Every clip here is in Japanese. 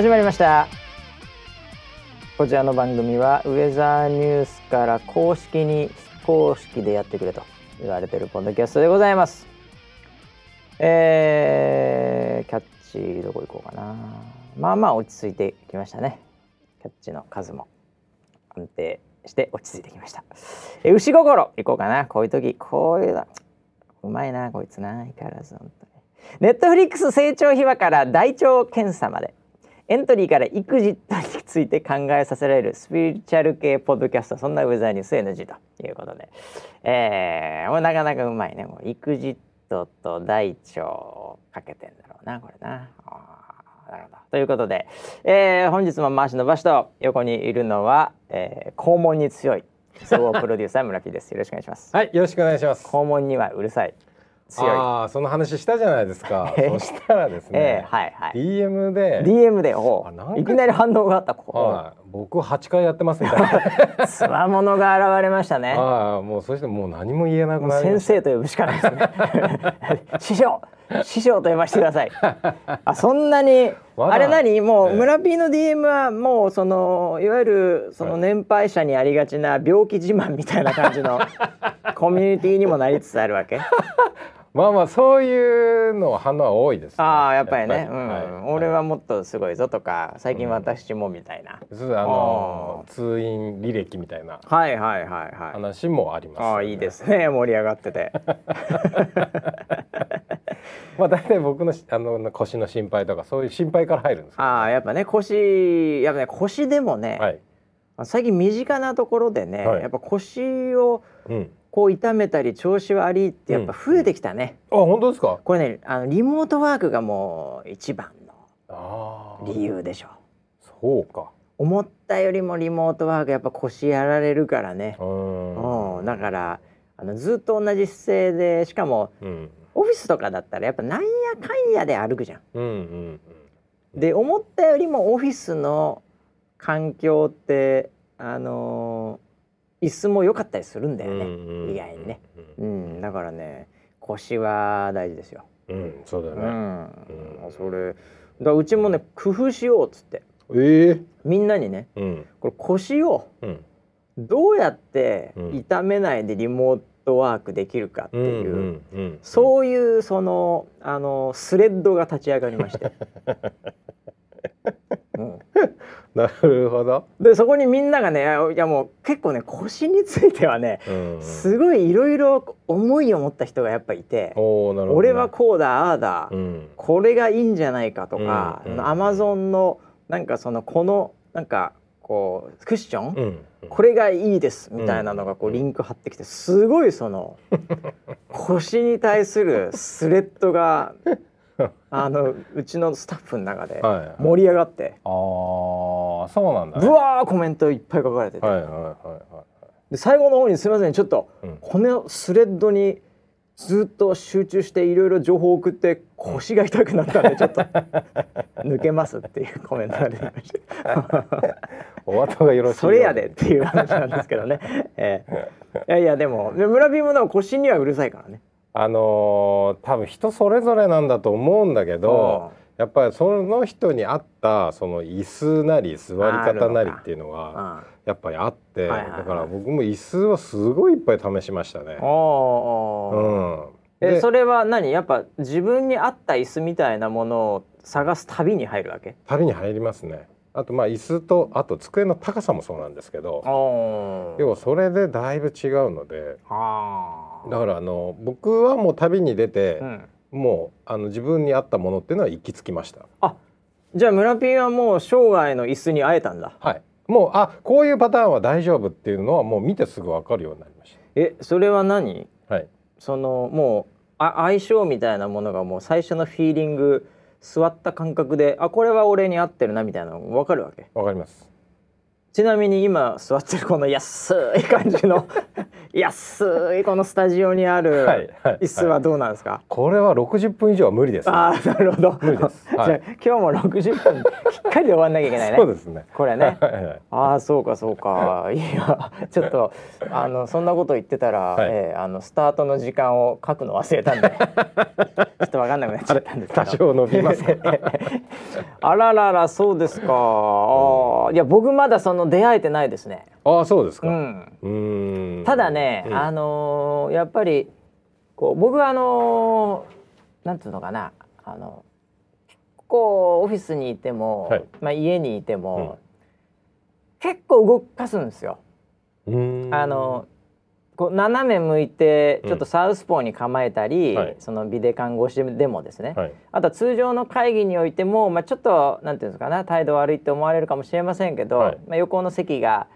始まりました。こちらの番組はウェザーニュースから公式に非公式でやってくれと言われてるポッドキャストでございます。えー、キャッチどこ行こうかな。まあまあ落ち着いてきましたね。キャッチの数も安定して落ち着いてきました。え牛心行こうかな。こういう時こういうの。うまいなこいつな。相変わらず本当に。ネットフリックス成長秘話から大腸検査まで。エントリーから育児について考えさせられるスピリチュアル系ポッドキャストそんなウェザーニュース NG ということで、えー、もうなかなかうまいねもう育児とと大腸をかけてんだろうなこれな。なるほどということで、えー、本日も回しの場所と横にいるのは、えー、肛門に強い総合プロデューサー村木です。よろしくお願いします。はい、よろしくお願いします。肛門にはうるさい。ああその話したじゃないですか。そしたらですね、えー、はいはい。DM で DM でおいきなり反応があった。はい、僕八回やってますみたいな。つわものが現れましたね。ああもうそしてもう何も言えなくなり先生と呼ぶしかないですね。師匠。師匠と呼ばせてください。あそんなに、あれ何？もう村 P の DM はもうそのいわゆるその年配者にありがちな病気自慢みたいな感じのコミュニティにもなりつつあるわけ。まあまあそういうの反応は多いです、ね、ああやっぱりね、うん、はい、俺はもっとすごいぞとか最近私もみたいな、うん、あの通院履歴みたいな。はいはいはいはい。話もあります、ね、ああいいですね。盛り上がってて。まあ大体僕のあの腰の心配とかそういう心配から入るんです、ね、ああやっぱね腰やっぱね腰でもね、はい、最近身近なところでね、はい、やっぱ腰を、うん。こう痛めたり調子悪いってやっぱ増えてきたね、うん、あ本当ですか？これねあのリモートワークがもう一番の理由でしょ。そうか。思ったよりもリモートワークやっぱ腰やられるからね。うん。だからあのずっと同じ姿勢でしかも、うん、オフィスとかだったらやっぱなんやかんやで歩くじゃん。うんうんうん、で思ったよりもオフィスの環境ってあのー椅子も良かったりするんだよね、意外にね、うん、だからね腰は大事ですよ。うん、そうだね。うん、それだうちもね工夫しようっつって、えー、みんなにね、うん、これ腰をどうやって痛めないでリモートワークできるかっていう、そういうそのあのスレッドが立ち上がりまして。なるほど。でそこにみんながねいやもう結構ね腰についてはね、うん。うん、すごいいろいろ思いを持った人がやっぱいて、ね、俺はこうだああだ、うん、これがいいんじゃないかとか、うんうん、アマゾンのなんかそのこのなんかこうクッション、うんうん、これがいいですみたいなのがこうリンク貼ってきてすごいその腰に対するスレッドが あのうちのスタッフの中で盛り上がって、はいはい、ああそうなんだ、ね、ぶわーコメントいっぱい書かれてて、はいはいはいはい、で最後の方にすみませんちょっと、うん、このスレッドにずっと集中していろいろ情報を送って腰が痛くなったんでちょっと 抜けますっていうコメントが出てました お後がよろしいそれやでっていう話なんですけどね、えー、いやいやでも村人もでも腰にはうるさいからねあのー、多分人それぞれなんだと思うんだけど、やっぱりその人に合ったその椅子なり座り方なりっていうのがやっぱりあって、だから僕も椅子はすごいいっぱい試しましたね。うん、えそれは何？やっぱ自分に合った椅子みたいなものを探す旅に入るわけ？旅に入りますね。あとまあ椅子とあと机の高さもそうなんですけど要はそれでだいぶ違うのでだからあの僕はもう旅に出て、うん、もうあの自分に合ったものっていうのは行き着きました。あじゃあ村ピンはもう生涯の椅子に会えたんだ。はい。もうあこういうパターンは大丈夫っていうのはもう見てすぐ分かるようになりました。えそれは何？はい。そのもうあ相性みたいなものがもう最初のフィーリング座った感覚であこれは俺に合ってるなみたいなの分かるわけ？分かります。ちなみに今座ってるこの安い感じの安いこのスタジオにある椅子はどうなんですか、はいはい、これは60分以上は無理です、ね、あなるほど。無理です、はい、じゃあ今日も60分きっかりで終わんなきゃいけないね。そうですね。これね。ああそうかそうか。いやちょっとあのそんなこと言ってたら、はい、えー、あのスタートの時間を書くの忘れたんで。ちょっとわかんなくなっちゃったんですけど。多少伸びますあらららそうですか、うん、いや僕まだその出会えてないですね。ああそうですか、うん、ただね、うん、あのー、やっぱりこう僕はあのー、なんていうのかなあの結構オフィスにいても、はい、まあ家にいても、うん、結構動かすんですよ。あのこう斜め向いてちょっとサウスポーに構えたり、うんはい、そのビデ看護師でもですね、はい、あとは通常の会議においても、まあ、ちょっとなんていうんですかな態度悪いって思われるかもしれませんけど、はい、まあ、横の席が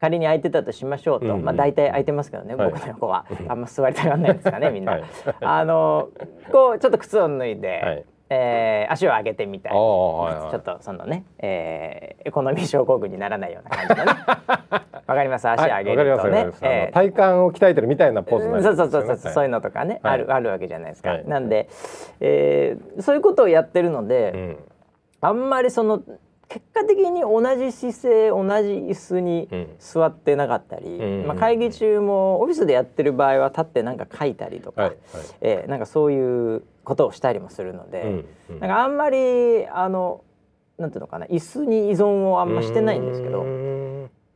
仮に空いてたとしましょうと、まあ大体空いてますけどね、僕の横は、あんま座りたがらないですかねみんな。あのこうちょっと靴を脱いで、えー、足を上げてみたい、ちょっとそのね、えー、エコノミー症候群にならないような感じのね。わかります？足上げるとね、はい、えー、体幹を鍛えてるみたいなポーズ、ね、そうそうそうそう、はい、そういうのとかね、あるあるわけじゃないですか、なんで、えー、そういうことをやってるので、うん、あんまりその結果的に同じ姿勢同じ椅子に座ってなかったり、うん、まあ、会議中もオフィスでやってる場合は立ってなんか書いたりとか、はいはい、えー、なんかそういうことをしたりもするので、うんうん、なんかあんまりあのなんていうのかな椅子に依存をあんましてないんですけど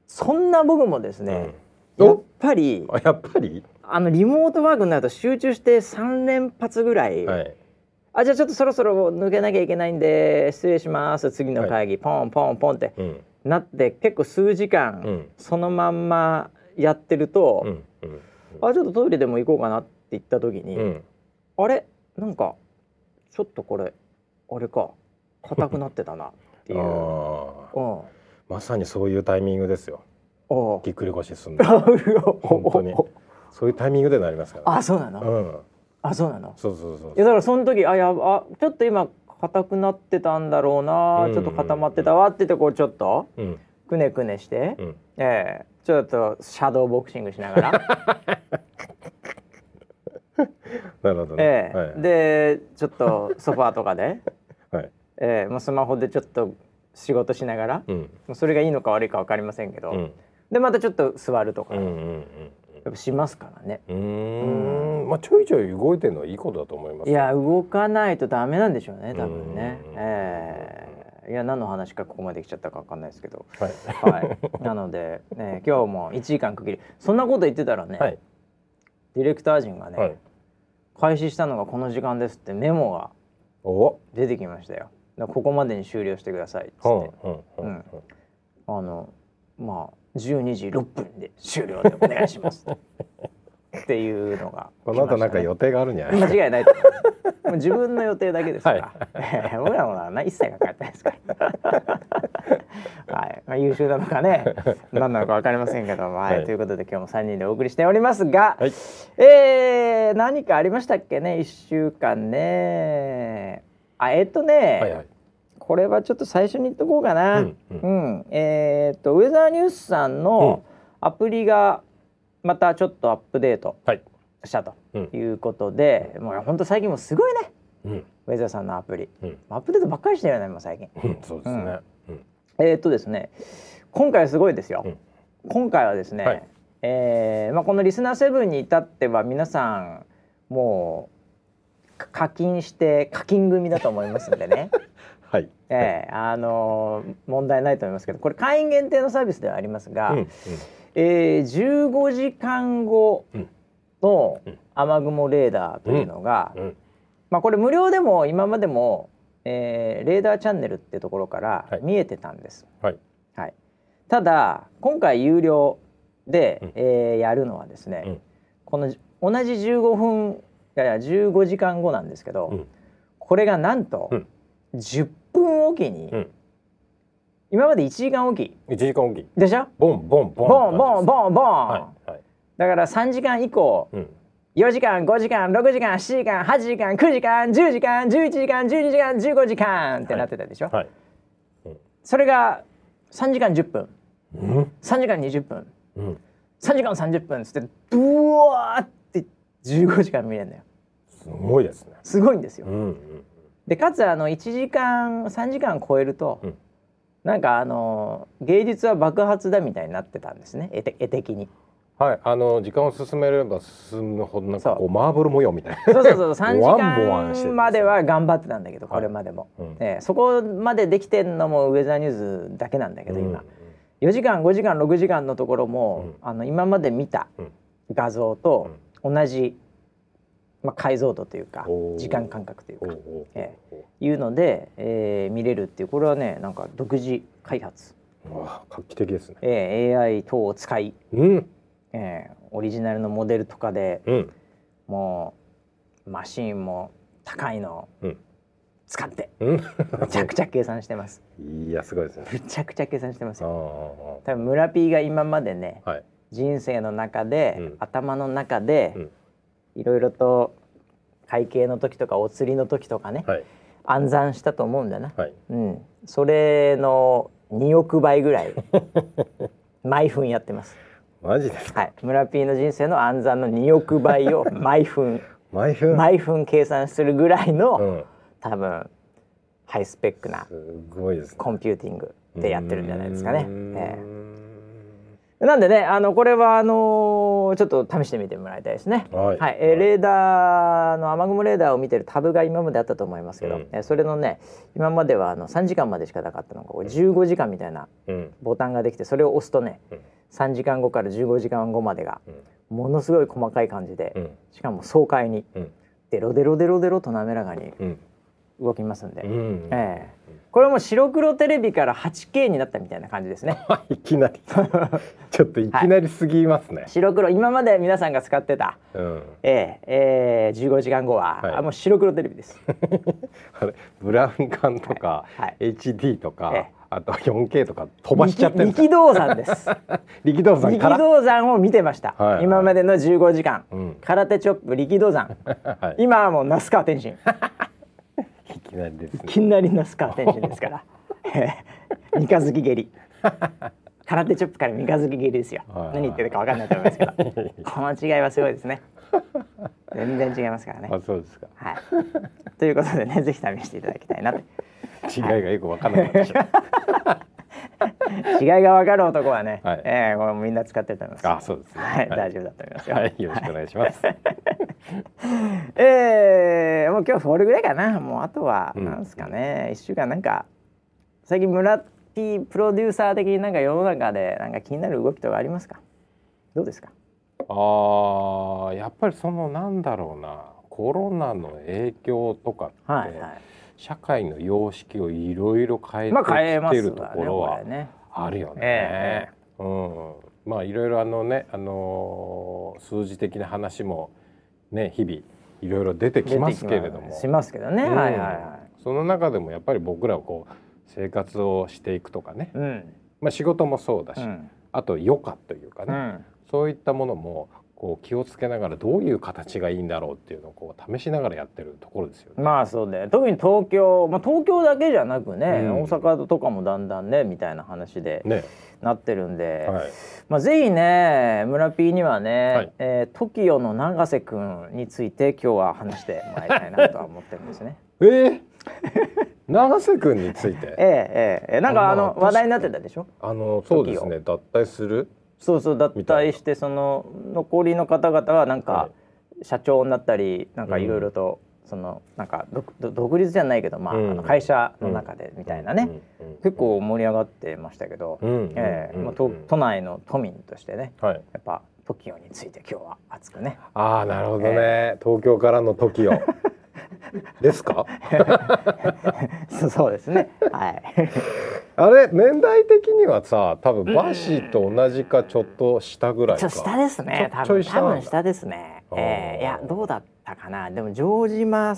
そんな僕もですね、うん、やっぱりやっぱり？あのリモートワークになると集中して3連発ぐらい、はいあじゃあちょっとそろそろ抜けなきゃいけないんで失礼します。次の会議、はい、ポンポンポンって、うん、なって結構数時間、うん、そのまんまやってると、うん、あちょっとトイレでも行こうかなって言った時に、あれ？なんかちょっとこれあれか硬くなってたなっていう。うん、まさにそういうタイミングですよ。ぎっくり腰すんの。本当に。そういうタイミングでなりますから、ね、あそうなの、うんあそうなの？そうそうそういやだからその時あやあちょっと今硬くなってたんだろうな、うん、ちょっと固まってたわって言ってこうちょっと、うん、くねくねして、うん、ええー、ちょっとシャドーボクシングしながら。なるほどね、えー、はい、でちょっとソファーとかで、はい。えー、もうスマホでちょっと仕事しながら、うん、それがいいのか悪いか分かりませんけど、うん、でまたちょっと座るとか、うんうんうんやっぱしますからね。うんまあちょいちょい動いてるのはいいことだと思います、いや動かないとダメなんでしょうね多分ね。ええー、いや何の話かここまで来ちゃったかわかんないですけど。はい。はい、なのでね今日も1時間区切りそんなこと言ってたらね、はい、ディレクター陣がね、はい、開始したのがこの時間ですってメモが出てきましたよ。ここまでに終了してくださいっつって。うん。あのまあ12時6分で終了でお願いします。っていうのが、ね、この後なんか予定があるんじゃない？間違いないともう自分の予定だけですから、はい、僕らもな一切がかってない。ですからはい、まあ、優秀なのかね 何なのか分かりませんけども、はい、はい、ということで今日も3人でお送りしておりますが、はい、えー、何かありましたっけね？1週間ね。あえっとね、はいはいこれはちょっと最初に言っとこうかな。うん、うん、えー、っとウェザーニュースさんのアプリがまたちょっとアップデートしたということで、はい、もう本当最近もすごいね、うん、ウェザーさんのアプリ、うん、アップデートばっかりしてるよねもう最近。そうですね。えー、っとですね今回はすごいですよ。今回はですね、はい、えー、まあ、このリスナー7に至っては皆さんもう課金して課金組だと思いますんでね はい、えー、あのー、問題ないと思いますけどこれ会員限定のサービスではありますが、うんうん、えー、15時間後の雨雲レーダーというのが、うん。うん、まあ、これ無料でも今までも、えー、レーダーチャンネルってところから見えてたんです。はい、はい、ただ今回有料で、うん、えー、やるのはですね、うん、この同じ15分いやいや15時間後なんですけど、うん、これがなんと10分おきに、うん、今まで1時間おき。1時間おき。でしょ？ボンボンボンボンボンボンボン、はいはい、だから3時間以降、うん、4時間5時間6時間7時間8時間9時間10時間11時間12時間15時間ってなってたでしょ、はい。うん、それが3時間10分、うん、3時間20分、うん、3時間30分っつってブワーって15時間見れるんだよ。すごいですね。すごいんですよ、うんうん、でかつあの1時間3時間超えると、うん、なんかあの芸術は爆発だみたいになってたんですね。絵絵的に。はい、あの時間を進めれば進むほどなんかこうマーブル模様みたいな。そうそうそう、三時間までは頑張ってたんだけど、これまでも、はい。うん、えー、そこまでできてんのもウェザーニューズだけなんだけど、今。4時間5時間6時間のところも、うん、あの今まで見た画像と同じ、まあ、解像度というか時間感覚というか、えー、いうので、えー、見れるっていうこれはねなんか独自開発。わ画期的ですね。えー、AI 等を使い、うん。えー、オリジナルのモデルとかで、うん、もうマシンも高いの使って、うん、めちゃくちゃ計算してます。いやすごいですね。めちゃくちゃ計算してますよ。多分村 P が今までね、はい、人生の中で、うん、頭の中で、いろいろと会計の時とかお釣りの時とかね、はい、暗算したと思うんだな。はい、うん、それの2億倍ぐらい 毎分やってます。マジですはい、村 P の人生の暗算の2億倍を 毎分毎分？毎分計算するぐらいの、うん、多分ハイスペックなコンピューティングでやってるんじゃないですかね。えー、なんでねあのこれはあのー、ちょっと試してみてもらいたいですね。はい、はい、えー、レーダーの雨雲レーダーを見てるタブが今まであったと思いますけど、うん、えー、それのね今まではあの3時間までしかなかったのが15時間みたいなボタンができてそれを押すとね、うん。3時間後から15時間後までがものすごい細かい感じで、しかも爽快に、デロデロデロデロと滑らかに動きますんで、ええ。これも白黒テレビから 8K になったみたいな感じですね。いきなり。ちょっといきなりすぎますね、はい、白黒今まで皆さんが使ってた、うん、えええー、15時間後は、はい、あもう白黒テレビです。あれブラウン管とか、はい、HD とか、ええ。あと 4K とか飛ばしちゃってる力道山です。力道山力道山を見てました、はい、今までの15時間、うん、空手チョップ力道山、はい、今はもう那須川天心いきなりです、ね、いきなり那須川天心ですから。三日月蹴り。空手チョップから三日月蹴りですよ、何言ってるか分かんないと思いますけど。この違いはすごいですね。全然違いますからね。あそうですか。はい。ということでねぜひ試していただきたいなと。違いがよく分かんない。違いが分かる男はね、はい、ええー、これみんな使ってると思います。あ、そうですね。はい、大丈夫だと思いますよ。はい、よろしくお願いします。え えー、もう今日これぐらいかな。もうあとはなんですかね、一、うん、週間なんか最近村 P プロデューサー的になんか世の中でなんか気になる動きとかありますか？どうですか？ああ、やっぱりそのなんだろうな、コロナの影響とかって。はいはい社会の様式をいろいろ変えてきてるところはあるよね。うん、まあいろいろあのね、あのー、数字的な話もね日々いろいろ出てきますけれども。しますけどね、うん、はいはいはい。その中でもやっぱり僕らはこう生活をしていくとかね、うん、まあ仕事もそうだし、うん、あと余暇というかね、そういったものもこう気をつけながらどういう形がいいんだろうっていうのをこう試しながらやってるところですよね。まあそうで特に東京、まあ、東京だけじゃなくね、うん、大阪とかもだんだんねみたいな話で、ね、なってるんで、はい、まあ、ぜひね村 P にはね、はい、えー、TOKIO の永瀬君について今日は話してもらいたいなとは思ってるんですね。えー？永瀬君について？ええええ、なんかあの話題になってたでしょ？あのそうですね。脱退する？そうそう脱退してその残りの方々はなんか社長になったりなんかいろいろと、そのなんか独立じゃないけど、まあ、あの会社の中でみたいなね、結構盛り上がってましたけど、ええまあ、都都内の都民としてね、やっぱ TOKIO について今日は熱くね。ああなるほどね、東京からの TOKIO ですか？そうですね。はい。あれ年代的にはさ多分バシと同じかちょっと下ぐらいか、下ですね。多分多分下ですね。えー、いやどうだったかな？でも城島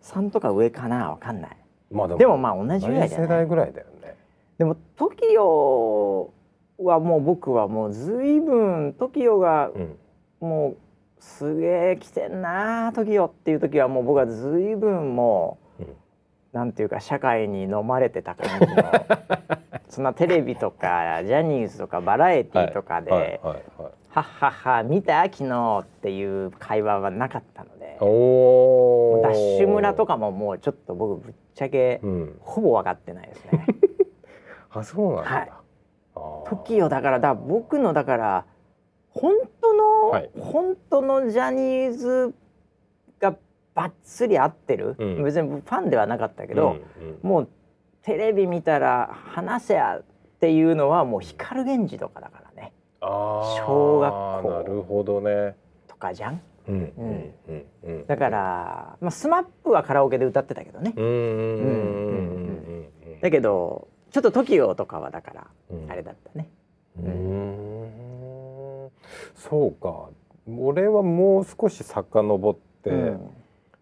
さんとか上かな？わかんない。まあでもまあ同じぐらい世代ぐらいだよね。でも TOKIO はもう僕はもうずいぶん TOKIO がもうすげえ来てんな TOKIO っていう時はもう僕はずいぶんもうなんていうか社会に飲まれてた感じのそんなテレビとかジャニーズとかバラエティーとかではっはっは見た昨日っていう会話はなかったのでおダッシュ村とかももうちょっと僕ぶっちゃけ、うん、ほぼ分かってないですね。あそうなんだ、はい、TOKIO だからだ僕のだから本当の、はい、本当のジャニーズがばっつり合ってる、うん、別にファンではなかったけど、うんうん、もうテレビ見たら話せやっていうのはもう光源氏とかだからね。小学校。なるほどね。とかじゃん？だから、まあ、スマップはカラオケで歌ってたけどね。だけどちょっと TOKIO とかはだからあれだったね。うんそうか。俺はもう少し遡って、うん、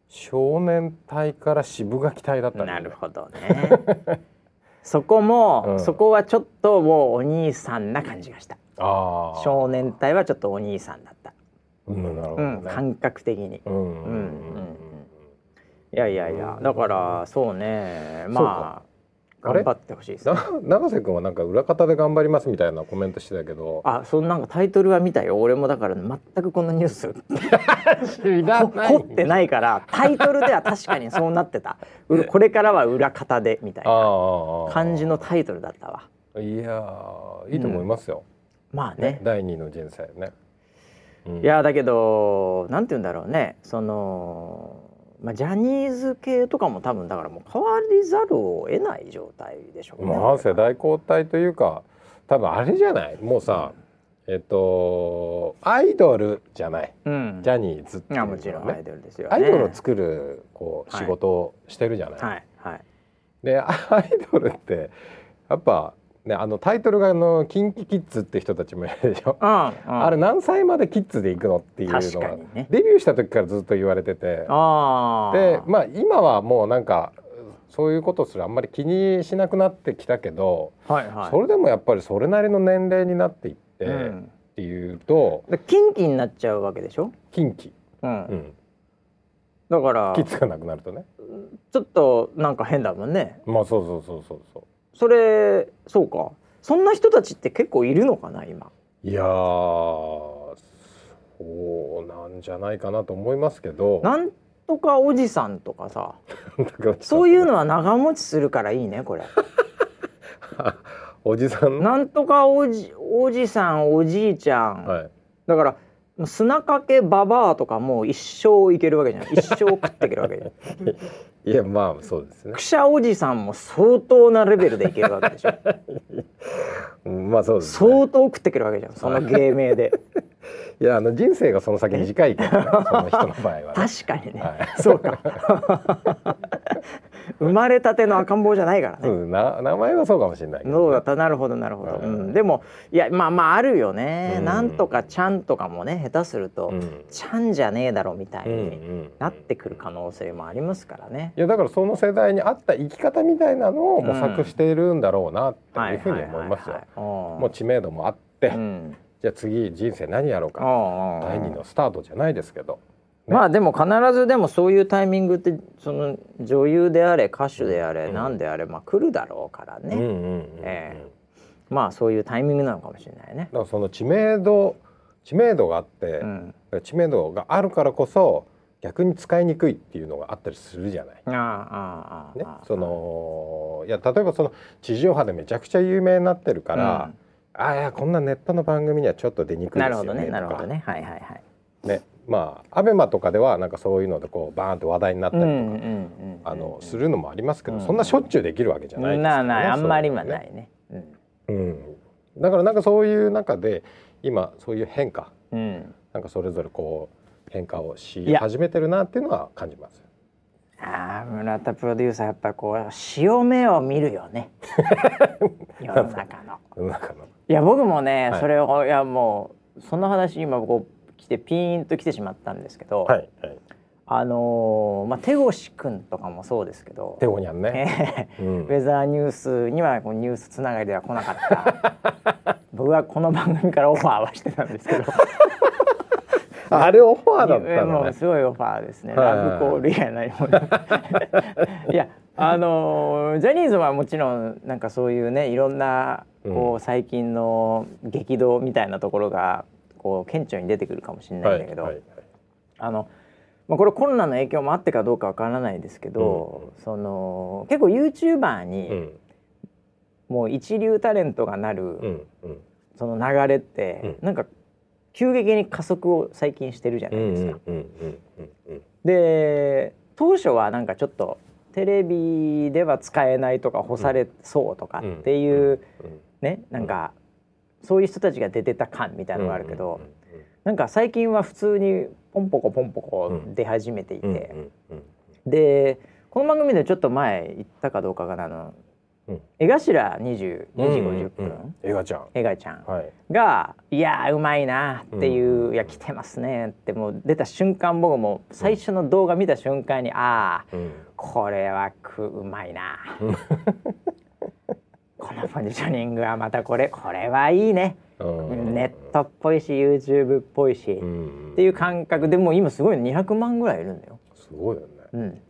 少年隊から渋垣隊だった、ね、なるほどね。そこも、うん、そこはちょっともうお兄さんな感じがした。少年隊はちょっとお兄さんだった、うん、なるほど、ね、感覚的に。うんうんうんいやいやいやだからそうね。まあ頑張ってほしいです、ね、永瀬君はなんか裏方で頑張りますみたいなコメントしてたけど。あそのなんかタイトルは見たよ。俺もだから全くこのニュース掘ってないからタイトルでは確かにそうなってた。これからは裏方でみたいな感じのタイトルだったわ。いやいいと思いますよ、うん、まあね。第二の人生ね、うん、いやだけどなんて言うんだろうね。そのまあ、ジャニーズ系とかも多分だからもう変わりざるを得ない状態でしょうね。まあ世代交代というか多分あれじゃない？もうさ、うん、えっとアイドルじゃない、うん、ジャニーズっていうの、ね、もちろんアイドルですよ、ね、アイドルを作るこう仕事をしてるじゃない。はい、はいはい、でアイドルってやっぱね、あのタイトルがあの「キンキキッズ」って人たちもいるでしょ、うんうん、あれ何歳までキッズで行くのっていうのは、ね、デビューした時からずっと言われてて。でまあ今はもうなんかそういうことするあんまり気にしなくなってきたけど、はいはい、それでもやっぱりそれなりの年齢になっていって、うん、っていうとキンキになっちゃうわけでしょ？キンキ、うん、うん、だからキッズがなくなるとね。ちょっとなんか変だもんね。まあそうそうそうそうそうそれそうか。そんな人たちって結構いるのかな今。いやそうなんじゃないかなと思いますけど。なんとかおじさんとかさ。そういうのは長持ちするからいいねこれ。おじさん？なんとかおじおじさんおじいちゃん、はい、だから砂かけババアとかもう一生いけるわけじゃない。一生食っていけるわけじゃない。いやまあそうですね。くしゃおじさんも相当なレベルでいけるわけでしょ。まあそうです、ね、相当食っていけるわけじゃんその芸名で。いやあの人生がその先短いけど、ね、その人の場合は、ね、確かにね、はい、そうか生まれたての赤ん坊じゃないからね。な名前はそうかもしれないね、そうだった。なるほどなるほど。うん、でもいやまあまああるよね。うん、なんとかちゃんとかもね下手すると、うん、ちゃんじゃねえだろみたいになってくる可能性もありますからね。いやだからその世代に合った生き方みたいなのを模索しているんだろうなっていうふうに思いますよ。もう知名度もあって、じゃあ次人生何やろうか。第二のスタートじゃないですけど。まあでも必ずでもそういうタイミングってその女優であれ歌手であれ何であれまあ来るだろうからねまあそういうタイミングなのかもしれないね。だからその知名度知名度があって、うん、知名度があるからこそ逆に使いにくいっていうのがあったりするじゃない。ああね、そのいや例えばその地上波でめちゃくちゃ有名になってるから、うん、ああこんなネットの番組にはちょっと出にくいですよねなるほどね。なるほどね。はいはいはい。ねまあアベマとかではなんかそういうのでこうバーンと話題になったりとか、あのするのもありますけど、そんなしょっちゅうできるわけじゃないですか、ね、なあんまりはないね。う。ん、だからなんかそういう中で今そういう変化、うん、なんかそれぞれこう変化をし始めてるなっていうのは感じます。ああ村田プロデューサーやっぱりこう潮目を見るよね。世の中の。世の中の。いや僕もね、はい、それをいやもうその話今こう来てピーンと来てしまったんですけど、はいはい、あのー、まあ手越くんとかもそうですけど手越にゃんね、うん、ウェザーニュースにはこうニュースつながりでは来なかった。僕はこの番組からオファーはしてたんですけど。あれオファーだったの、ね、もうすごいオファーですね、ラブコールやないも いやあのジャニーズはもちろんなんかそういうねいろんなこう最近の激動みたいなところがこう顕著に出てくるかもしれないんだけど、はいはいはい、あのまあ、これコロナの影響もあってかどうかわからないですけど、うん、その結構 YouTuber に、うん、もう一流タレントがなる、うんその流れって、うん、なんか急激に加速を最近してるじゃないですか。で当初はなんかちょっとテレビでは使えないとか干されそうとかっていうねなんかそういう人たちが出てた感みたいなのがあるけどなんか最近は普通にポンポコポンポコ出始めていて。でこの番組でちょっと前言ったかどうかがあの江頭2時50分。江頭ちゃん。江頭ちゃん。が「いやうまいな」っていう「いや来てますね」ってもう出た瞬間僕も最初の動画見た瞬間に「ああこれはくうまいな」このポジショニングはまたこれこれはいいね。ネットっぽいし YouTube っぽいし、っていう感覚でも今すごい200万ぐらいいるんだよ。すごいよね。うん、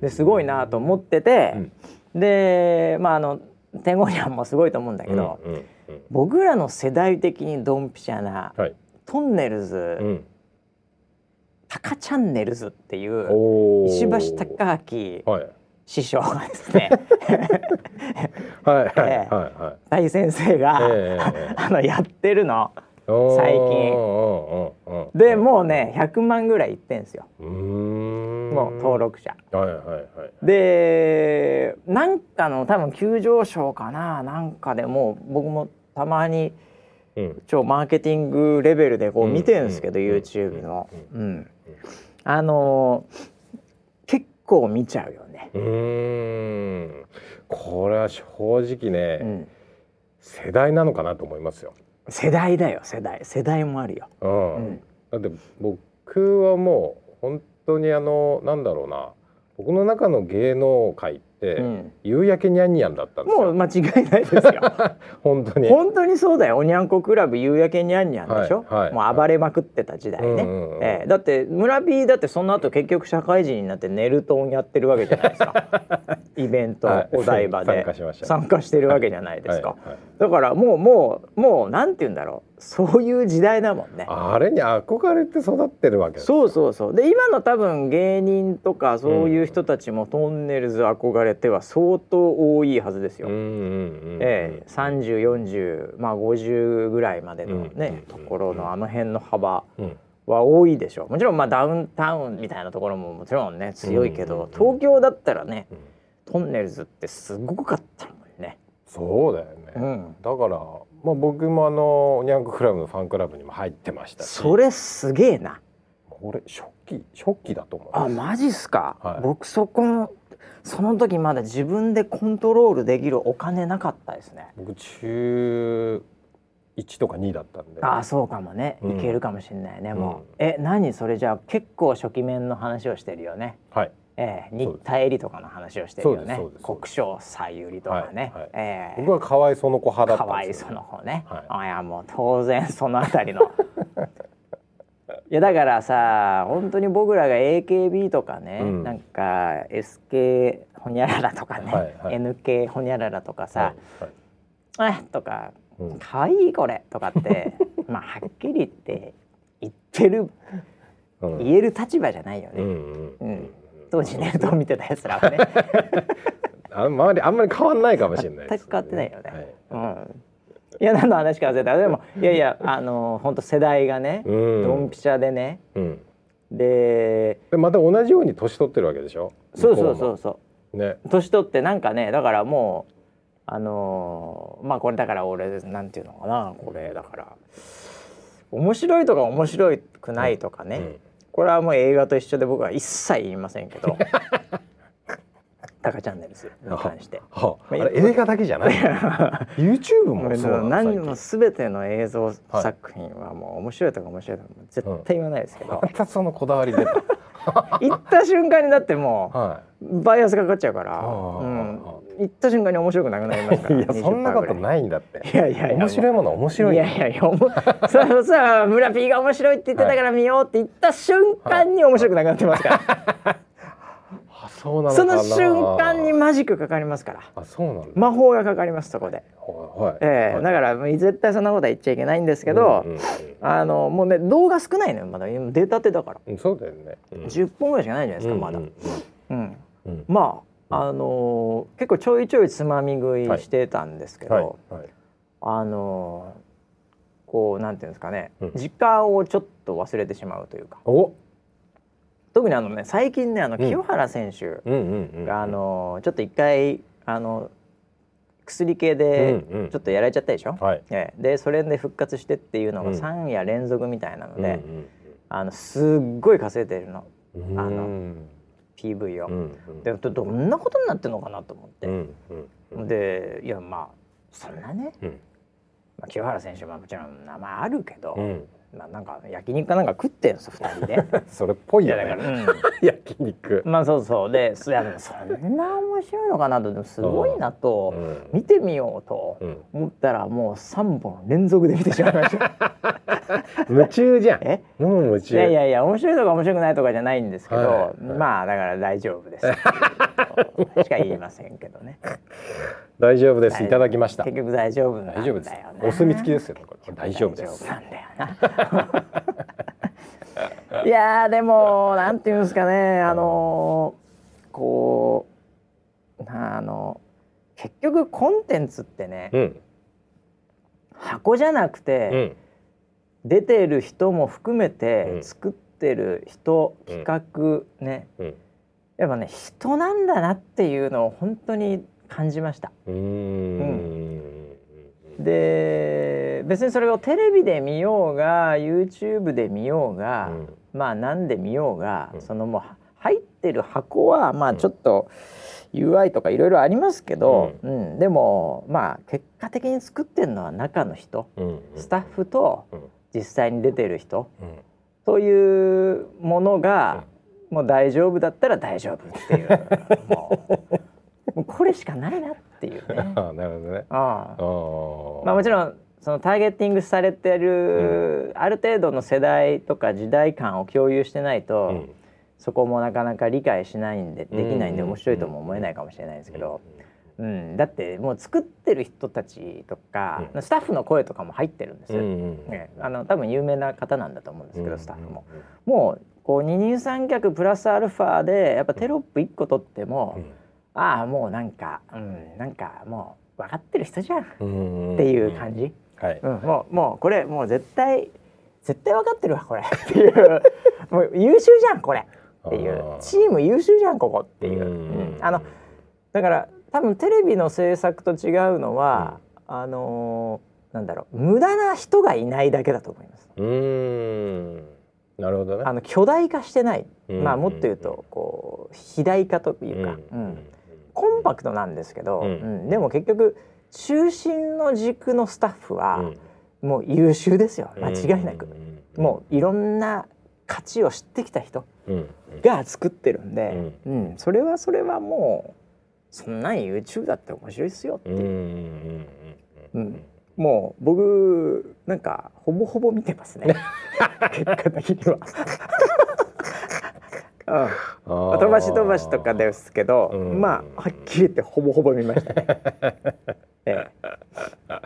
ですごいなと思ってて、でまああの天狗にはもすごいと思うんだけど、うんうんうん、僕らの世代的にドンピシャな、はい、トンネルズ、うん、タカチャンネルズっていう石橋貴明、はい、師匠がですねはいはいはい、はい、大先生が、えー、あのやってるの。最近。でもうね100万ぐらいいってんですよ。もう登録者。はいはいはい、でなんかの多分急上昇かな。なんかでも僕もたまに、うん、超マーケティングレベルでこう見てるんですけど、うん、YouTube の。うん、あのー、結構見ちゃうよね。うん。これは正直ね、うん、世代なのかなと思いますよ。世代だよ世代。世代もあるよ、うん。だって僕はもう本当にあのなんだろうな。僕の中の芸能界って、うん、夕焼けにゃんにゃんだったんですもう間違いないですよ。本当に。本当にそうだよ。おにゃんこクラブ夕焼けにゃんにゃんでしょ、はいはい、もう暴れまくってた時代ね、えー、だって村 P だってその後結局社会人になってネルトンやってるわけじゃないですか。イベント、はい、お台場で。参加してるわけじゃないですか、だからもうもうもうなんて言うんだろうそういう時代だもんね。あれに憧れて育ってるわけそうそうそう。で今の多分芸人とかそういう人たちもトンネルズ憧れては相当多いはずですよ。ええ3040まあ50ぐらいまでのね、ところのあの辺の幅は多いでしょう。もちろんまあダウンタウンみたいなところももちろんね強いけど、東京だったらね、トンネルズってすごかったもんね。そうだよね、うん、だからまあ、僕もあのニャンククラブのファンクラブにも入ってましたそれすげえな。これ初期初期だと思うあマジっすか、はい、僕そこのその時まだ自分でコントロールできるお金なかったですね。僕中1とか2だったんで。ああそうかもね、いけるかもしれないねもう、うん、え何？それじゃあ結構初期面の話をしてるよね。はいえー、新田絵里とかの話をしてるよね。国生さゆりとかね、はいはい、えー、僕はかわいその子派だったんですよ、かわいその子ね、はい、あいやもう当然そのあたりの。いやだからさ本当に僕らが AKB とかね、うん、なんか SK ほにゃららとかね、はいはい、NK ほにゃららとかさ「はいはい、とか「かわいいこれ」とかって まあはっきり言って言ってる、うん、言える立場じゃないよね。うん、うん。うん当時ネルトン見てたやつらはね。あんまりあんまり変わんないかもしれない全く変わってないよね、はい、うん。いや何の話か忘れた。でもい。やいやあの本当世代がね、ドンピシャでね、うん、でまた同じように年取ってるわけでしょ？そうそうそうそうね。年取ってなんかねだからもうあのー、まあこれだから俺なんていうのかなこれだから面白いとか面白くないとかね、うんうんこれはもう映画と一緒で僕は一切言いませんけどタカチャンネルズに関して。はあ、あれ映画だけじゃない YouTube もそう何も全ての映像作品はもう面白いとか面白いとか絶対言わないですけど、またそのこだわり出た。行った瞬間にだってもう、はい、バイアスかかっちゃうから、うん、行った瞬間に面白くなくなりますからいやそんなことないんだって。いやいや面白いもの面白いいやいやいやそうさ村 P が面白いって言ってたから見ようって言った瞬間に面白くなくなってますから、あそうなのその瞬間にマジックかかりますから。あそうなん魔法がかかりますそこで、はいえー、だから絶対そんなことは言っちゃいけないんですけど、うんうんうん。あのもうね動画少ないのよまだ。出たてだから、うん、そうだよね、うん、10本ぐらいしかないじゃないですか、まだ、うん。まああのー、結構ちょいちょいつまみ食いしてたんですけど、あのー、こうなんていうんですかね、時間をちょっと忘れてしまうというか。特にあのね最近ねあの清原選手があのー、ちょっと一回あの薬系でちょっとやられちゃったでしょ、うんうん、でそれで復活してっていうのが3夜連続みたいなので、うんうん、あのすっごい稼いでるの。あの PV を、うんうん、でどんなことになってるのかなと思って、うんうん、でいやまあそんなね、うん、まあ、清原選手はもちろん名前あるけど、まあ、なんか焼肉かなんか食ってんす二人で。それっぽいよね。うん、焼肉。まあそうそう。でいやでもそんな面白いのかなとすごいなと、うん、見てみようと思ったらもう三本連続で見てしまいました。夢中じゃん。え？もう夢中。いやいやいや面白いとか面白くないとかじゃないんですけど、はい。はい、まあだから大丈夫です。しか言いませんけどね。大丈夫です。い。ただきました。結局大丈夫大丈夫です。お墨付きですよ。大丈夫です。なんだよな いやでもなんていうんですかねあのこうあの結局コンテンツってね、うん、箱じゃなくて、うん、出てる人も含めて作ってる人、うん、企画ね、やっぱね人なんだなっていうのを本当に感じました。うん。で別にそれをテレビで見ようが YouTube で見ようが、うん、まあ何で見ようが、うん、そのもう入ってる箱はまあちょっと UI とかいろいろありますけど、うん、うん、でもまあ結果的に作ってるのは中の人、スタッフと実際に出てる人、というものが、もう大丈夫だったら大丈夫っていう。もうこれしかないなっていうね。あなるほどね。あ。まあもちろんそのターゲッティングされてる、うん、ある程度の世代とか時代感を共有してないと、うん、そこもなかなか理解しないんでできないんで面白いとも思えないかもしれないですけど、うん、だってもう作ってる人たちとか、スタッフの声とかも入ってるんですよ、ね、あの多分有名な方なんだと思うんですけど、スタッフも。もうこう二人三脚プラスアルファでやっぱテロップ1個取っても、ああもうなんか、うん、なんかもう分かってる人じゃん。っていう感じ。はい、うん、もうもうこれもう絶対絶対分かってるわこれ。っていう。もう優秀じゃんこれ。っていう。チーム優秀じゃんここ。っていう、うん、あのだから多分テレビの制作と違うのは、うん、あのー、なんだろう。無駄な人がいないだけだと思います。うん。なるほどね。あの巨大化してない、まあもっと言うとこう肥大化というか、うん、コンパクトなんですけど、うん。でも結局中心の軸のスタッフは、もう優秀ですよ。間違いなく、もういろんな価値を知ってきた人が作ってるんで、うん。それはそれはもうそんなに YouTube だって面白いですよって。いう。うんもう僕なんかほぼほぼ見てますね。結果的には。うん、飛ばし飛ばしとかですけど、うん、まあはっきり言ってほぼほぼ見ましたね。ええ、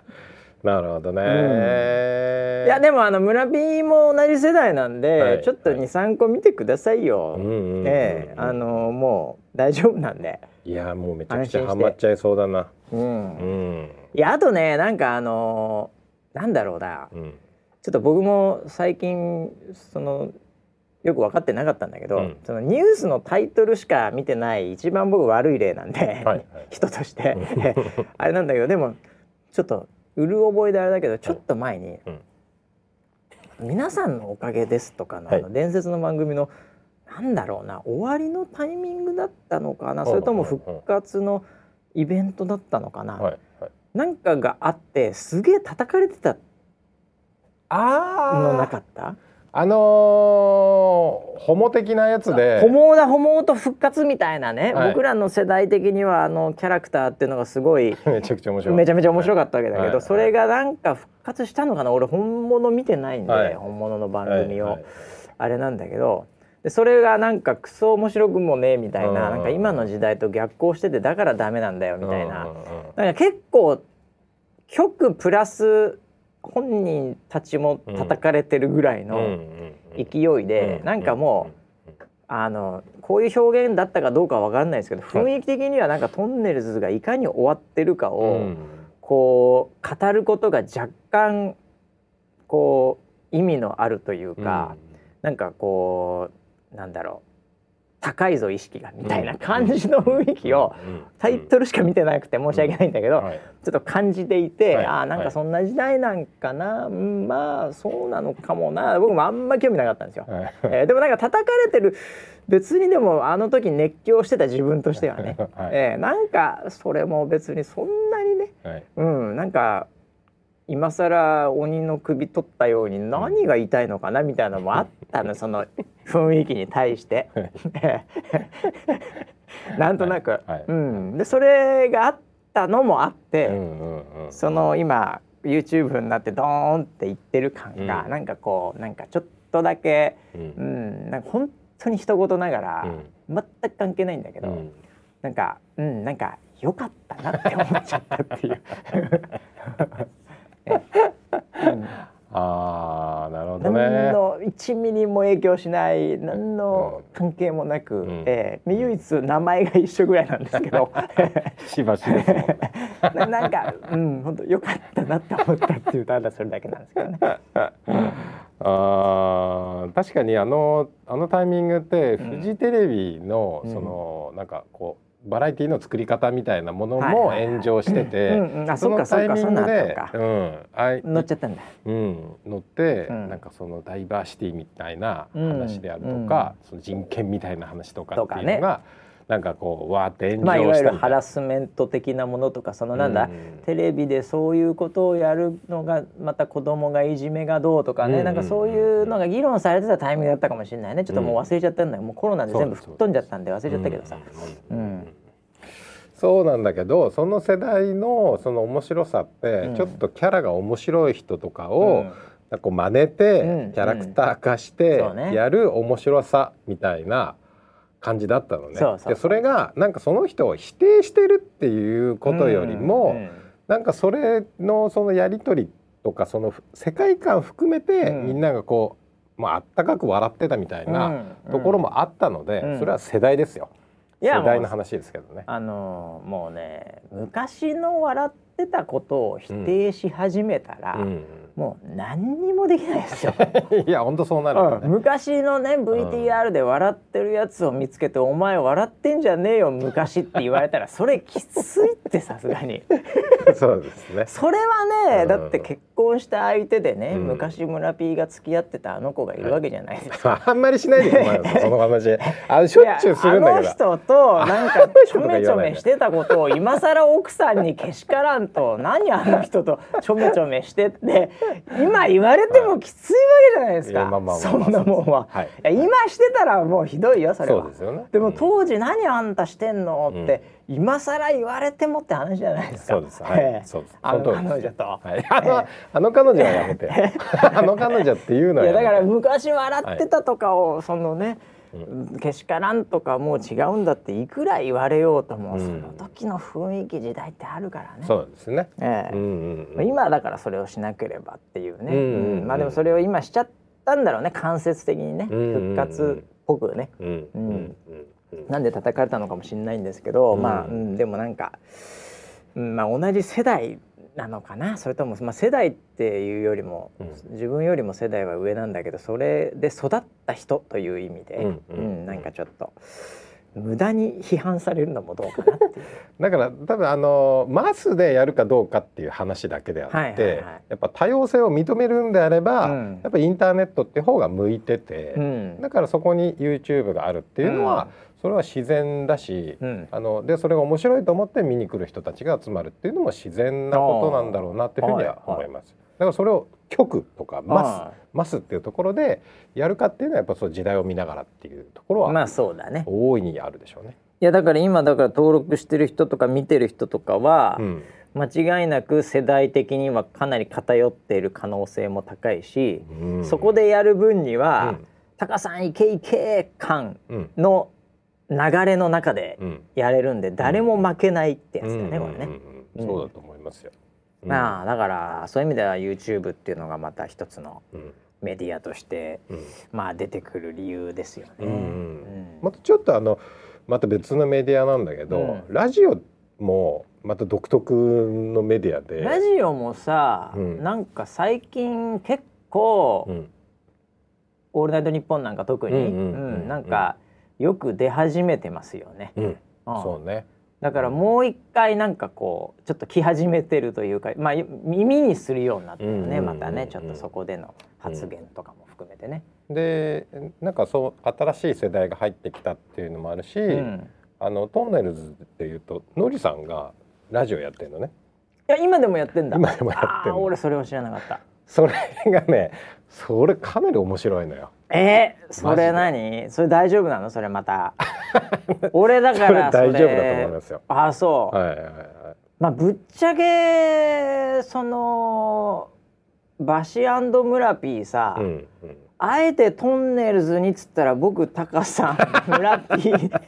なるほどね、うん、いやでもあの村 B も同じ世代なんで、はい、ちょっと23個見てくださいよ、ええあのもう大丈夫なんで。いやもうめちゃくちゃハマっちゃいそうだな。うん、うん、いやあとねなんかあのなんだろうな、うん、ちょっと僕も最近そのよく分かってなかったんだけど、うん、そのニュースのタイトルしか見てない一番僕悪い例なんで、はいはい、人として。あれなんだけどでもちょっとうる覚えであれだけどちょっと前に「皆さんのおかげです」とかのあの伝説の番組の、はなんだろうな終わりのタイミングだったのかなそれとも復活のイベントだったのかな、はい。はい、なんかがあってすげえ叩かれてたのなかった？あのー、ホモ的なやつで。ホモだホモと復活みたいなね、はい、僕らの世代的にはあのキャラクターっていうのがすごい めちゃくちゃ面白いめちゃめちゃ面白かったわけだけど、はい、それがなんか復活したのかな？俺本物見てないんで、はい、本物の番組を、あれなんだけど。でそれがなんかクソ面白くもねえみたいななんか今の時代と逆行しててだからダメなんだよみたいな。なんか結構局プラス本人たちも叩かれてるぐらいの勢いで、なんかもう、あのこういう表現だったかどうかは分からないですけど雰囲気的にはなんかトンネルズがいかに終わってるかを、こう語ることが若干こう意味のあるというか、うん、なんかこうなんだろう高いぞ意識がみたいな感じの雰囲気をタイトルしか見てなくて申し訳ないんだけど、ちょっと感じていて、ああなんかそんな時代なんかな、まあそうなのかもな。僕もあんま興味なかったんですよ。えー、でもなんか叩かれてる別にでもあの時熱狂してた自分としてはね、はい、えー、なんかそれも別にそんなにね、はい、うんなんか今更鬼の首取ったように何が言いたいのかなみたいなのもあったの その雰囲気に対して。なんとなく、はい。はい、うん、でそれがあったのもあって、うんうんうん、その今 YouTube になってドーンっていってる感が、うん、なんかこうなんかちょっとだけ、うん、うん、なんか本当に一言ながら、全く関係ないんだけど、うん、なんかうんなんか良かったなって思っちゃったっていう。うんああなるほどね。何の1ミリも影響しない何の関係もなく、うん、えー、唯一名前が一緒ぐらいなんですけど しばしですもんね。ななんかうん本当良かったなって思ったっていうただそれだけなんですけどね。あ確かにあのあのタイミングってフジテレビの、その、なんかこうバラエティの作り方みたいなものも炎上してて、そのタイミングで、うん、あ乗っちゃったんだ、うん、乗って、うん、なんかそのダイバーシティみたいな話であるとか、その人権みたいな話とかっていうのが、なんかこうわーって炎上したまあ、いわゆるハラスメント的なものとかそのなんだ、うん、テレビでそういうことをやるのがまた子供がいじめがどうとかね、うん、なんかそういうのが議論されてたタイミングだったかもしれないね。ちょっともう忘れちゃったんだよもうコロナで全部吹っ飛んじゃったんで忘れちゃったけどさ。うん、そうなんだけどその世代のその面白さって、ちょっとキャラが面白い人とかを、うん、こう真似て、キャラクター化してやる面白さみたいな。感じだったのね。でそれがなんかその人を否定してるっていうことよりも、うんうん、なんかそれのそのやり取りとかその世界観含めて、みんながこう、まあ、あったかく笑ってたみたいなところもあったので、うん、それは世代ですよ。世代の話ですけどね。あのー、もうね昔の笑ってたことを否定し始めたら、うん。もう何にもできないですよ。いや本当そうなる、ね。うん、昔のね VTR で笑ってるやつを見つけて、うん、お前笑ってんじゃねえよ昔って言われたらそれきついってさすがに。そうですね。それはね、うん、だって結婚した相手でね、昔村 P が付き合ってたあの子がいるわけじゃないですか、あんまりしないでよその話あしょっちゅうするんだけど。あの人となんかちょめちょめしてたことを今更奥さんにけしからんと何あの人とちょめちょめしてって今言われてもきついわけじゃないですか、そんなもんは、はい、今してたらもうひどいよそれは。で、ね,、も当時何あんたしてんのって、うん、今更言われてもって話じゃないですか。そうです、はい、そうです。あの彼女と、はい、あのあの彼女はやめて。あの彼女っていうのはいやだから昔笑ってたとかを、そのねけしからんとかもう違うんだっていくら言われようとも、うん、その時の雰囲気時代ってあるからね。そうですね、ええ。うんうん、今だからそれをしなければっていうね、うんうんうん、まあでもそれを今しちゃったんだろうね。間接的にね、復活っぽくね、うんうんなんで叩かれたのかもしれないんですけど、まあ、うん、でもなんか、まあ、同じ世代なのかな？それとも、まあ、世代っていうよりも、うん、自分よりも世代は上なんだけどそれで育った人という意味で、うんうん、なんかちょっと。無駄に批判されるのもどうかなっていう。だから多分あのマスでやるかどうかっていう話だけであって、はいはいはい、やっぱ多様性を認めるんであれば、うん、やっぱインターネットって方が向いてて、うん、だからそこに YouTube があるっていうのは、それは自然だし、うん、あのでそれが面白いと思って見に来る人たちが集まるっていうのも自然なことなんだろうなっていうふうには思います。だからそれを局とかマスマスっていうところでやるかっていうのはやっぱそう時代を見ながらっていうところはまあそうだね。大いにあるでしょうね。いやだから今だから登録してる人とか見てる人とかは、うん、間違いなく世代的にはかなり偏っている可能性も高いし、うん、そこでやる分には、うん、タカさんいけいけ感の流れの中でやれるんで、誰も負けないってやつだね、これね。そうだと思いますよ。まあだからそういう意味では YouTube っていうのがまた一つのメディアとして、まあ出てくる理由ですよね。またちょっとあのまた別のメディアなんだけど、ラジオもまた独特のメディアで。ラジオもさ、うん、なんか最近結構、うん、オールナイトニッポン」なんか特になんかよく出始めてますよね。うん、そうねだからもう一回なんかこうちょっと来始めてるというか、まあ、耳にするようになってるねまたねちょっとそこでの発言とかも含めてね。でなんかそう新しい世代が入ってきたっていうのもあるし、うん、あのトンネルズっていうとのりさんがラジオやってるのね。いや今でもやってんだ。今でもやってる。俺それを知らなかった。それがね、それかなり面白いのよ。えー、それ何？それ大丈夫なの？それまた。俺だから 大丈夫だと思いますよ。あ、そう。はいはいはい。まあぶっちゃけそのバシ村ピーさ。うんうんあえてトンネルズにっつったら僕タカさん村ピー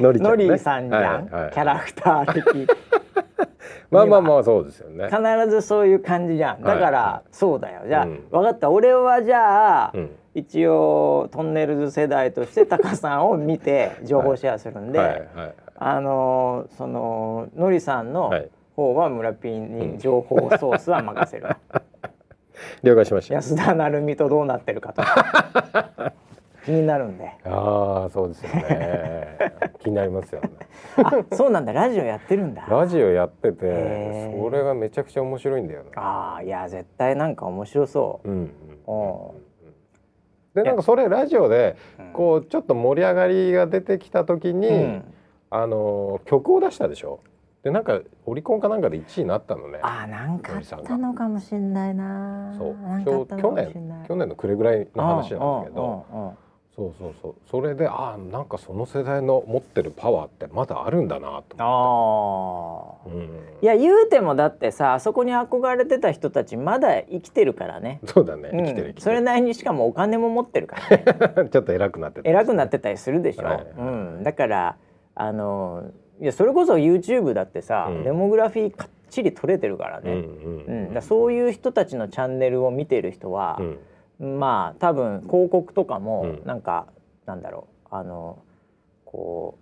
のり、ね、のりさんじゃん、はいはい、キャラクター的 まあまあまあそうですよね必ずそういう感じじゃんだから、はい、そうだよじゃあ、うん、分かった俺はじゃあ、うん、一応トンネルズ世代としてタカさんを見て情報シェアするんで、はいはいはい、あのそののりさんの方は村ピーに情報ソースは任せる。了解しました。安田成美とどうなってるかと 気になるんで。ああそうですよね。気になりますよね。あそうなんだ。ラジオやってるんだ。ラジオやっててそれがめちゃくちゃ面白いんだよねああいや絶対なんか面白そう、うん、うん、でなんかそれラジオでこうちょっと盛り上がりが出てきた時に、うん、あの曲を出したでしょ？でなんかオリコンかなんかで1位になったのね。あなんかあったのかもしれないなそう。去年去年の暮れぐらいの話なんだけどそうそうそう。それであなんかその世代の持ってるパワーってまだあるんだなと思って。あ、うん、いや言うてもだってさあそこに憧れてた人たちまだ生きてるからね。そうだね、生きてるそれなりにしかもお金も持ってるから。ね ちょっと偉くなってた、偉くなってたりするでしょ、はいはい、うん、だからあのいやそれこそ YouTube だってさ、うん、デモグラフィーかっちり取れてるからね、うんだそういう人たちのチャンネルを見てる人は、うん、まあ多分広告とかもなんか、うん、なんだろうあのこ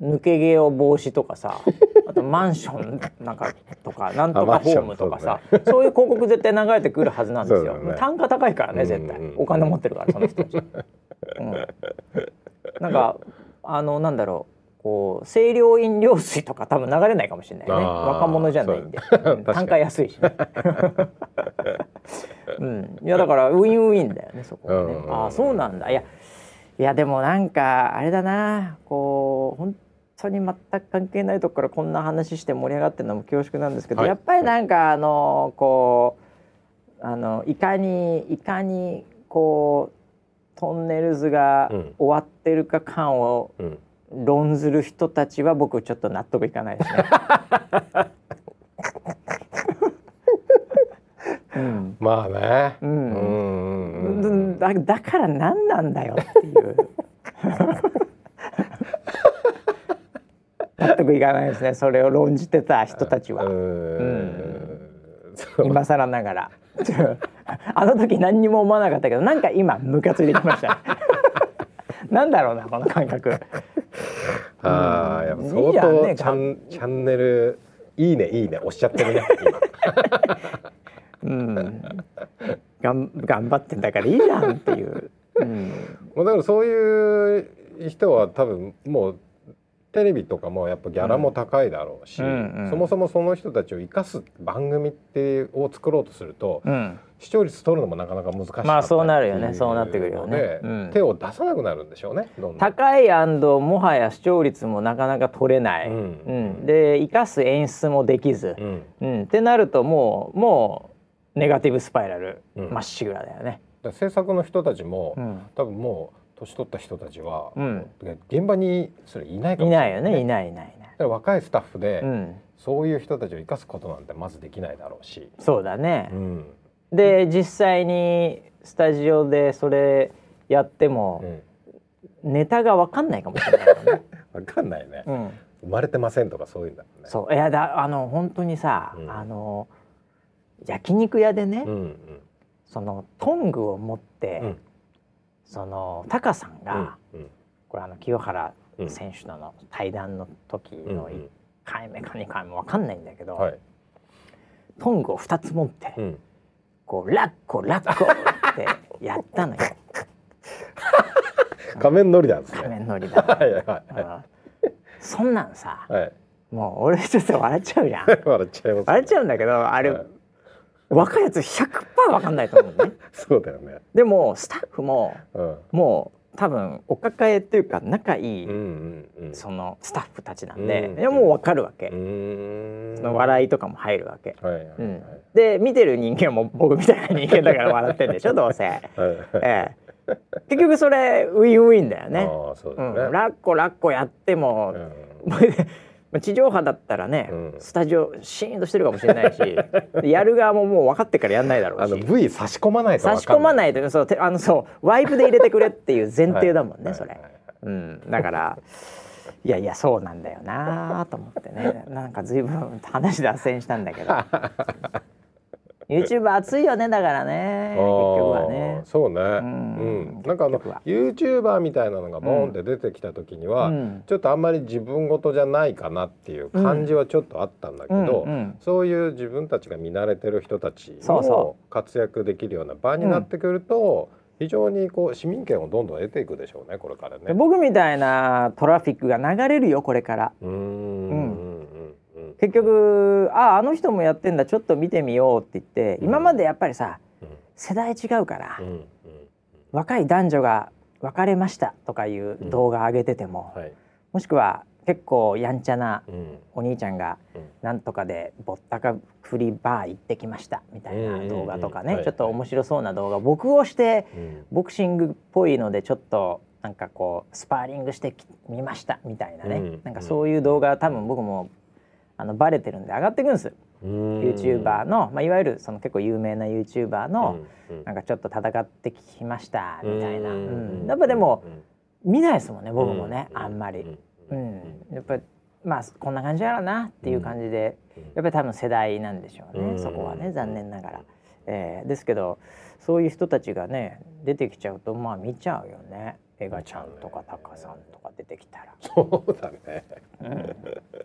う抜け毛を防止とかさ あとマンションなんかとかなんとかホームとかさそう,、いう広告絶対流れてくるはずなんですよ、ね、単価高いからね絶対、お金持ってるからその人たち、うん、なんかあのなんだろうこう清涼飲料水とか多分流れないかもしれないね。若者じゃないんで。単価安いしね うん、いやだからウィンウィンだよねそこはね、ああそうなんだ。いやいやでもなんかあれだな。こう本当に全く関係ないとこからこんな話して盛り上がってるのも恐縮なんですけど、はい、やっぱりなんかあのこうあのいかにいかにこうトンネルズが終わってるか感を、うん。論ずる人たちは僕ちょっと納得いかないですね。うん、まあね、うん、うんだだから何なんだよっていう。納得いかないですね。それを論じてた人たちは、うん、今更ながら。あの時何にも思わなかったけどなんか今ムカついてきました、なんだろうなこの感覚。ああ、やっぱ相当チャンチャンネル。いいねいいね。押しちゃってるねうん、がん頑張ってんだからいいじゃんっていう。うん、もうだからそういう人は多分もうテレビとかもやっぱギャラも高いだろうし、うんうん。うん、そもそもその人たちを生かす番組ってを作ろうとすると、うん、視聴率取るのもなかなか難しいまあそうなるよねそうなってくるよね、うん、手を出さなくなるんでしょうね高いもはや視聴率もなかなか取れない、うん。で生かす演出もできず、うん。ってなるともうもうネガティブスパイラルまっしぐらだよね。制作の人たちも、多分もう年取った人たちは、うん、現場にそれいないかもしれない、ね、いないよね。いないいないいない。若いスタッフで、うん、そういう人たちを生かすことなんてまずできないだろうし。そうだね、うん、で実際にスタジオでそれやっても、ネタが分かんないかもしれないよね。分かんないね、生まれてませんとかそういうんだね。そう。いやだあの本当にさ、あの焼肉屋でね、うんうん、そのトングを持って、うん、そのタカさんが、うんうん、これあの清原選手との対談の時の1回目か2回目分かんないんだけど、はい、トングを2つ持って、うん、こうラッコラッコってやったのよ。仮面乗りなんですね。仮面乗りだ、はいはいはい、そんなんさ、はい、もう俺ちょっと笑っちゃうじゃん。笑っちゃいます、ね、笑っちゃうんだけどあれ、はい、若いやつ100%わかんないと思うね。そうだよね。でもスタッフも、うん、もう多分お抱えっていうか仲いい、そのスタッフたちなんで、うん、もう分かるわけ、その笑いとかも入るわけ、はいはいはいうん、で見てる人間も僕みたいな人間だから笑ってんでしょ どうせ、はいええ、結局それウィンウィンだよね。ね。うん、ラッコラッコやっても、うん 地上波だったらね、うん、スタジオシーンとしてるかもしれないし やる側ももう分かってからやんないだろうし。あの V 差し込まないと差し込まないとそうあのそうワイプで入れてくれっていう前提だもんね、はい、それ、はい。はい、うん、だからいやいやそうなんだよなと思ってね。なんか随分話脱線したんだけど YouTube 熱いよねだからね 結局はね。そうね、うん、うん、なんかあの YouTuber みたいなのがボンって出てきた時には、うん、ちょっとあんまり自分事じゃないかなっていう感じはちょっとあったんだけど、うん、そういう自分たちが見慣れてる人たちも活躍できるような場になってくると、非常にこう市民権をどんどん得ていくでしょうねこれからね。僕みたいなトラフィックが流れるよこれから。うん。うん結局ああの人もやってんだちょっと見てみようって言って、うん、今までやっぱりさ、うん、世代違うから、うん、若い男女が別れましたとかいう動画上げてても、はい、もしくは結構やんちゃなお兄ちゃんがなんとかでぼったかフリバー行ってきましたみたいな動画とかねちょっと面白そうな動画僕をしてボクシングっぽいのでちょっとなんかこうスパーリングしてみましたみたいなね。なんかそういう動画多分僕もあのバレてるんで上がっていくんです。YouTuber の、まあ、いわゆるその結構有名な YouTuber の、なんかちょっと戦ってきましたみたいな、うん、やっぱでも、見ないですもんね僕もね、あんまり、うん、やっぱりまあこんな感じやろうなっていう感じで、やっぱり多分世代なんでしょうね、そこはね残念ながら、えー、ですけどそういう人たちがね出てきちゃうとまあ見ちゃうよね。エガちゃんとかタカさんとか出てきたら。そうだね、うん、だか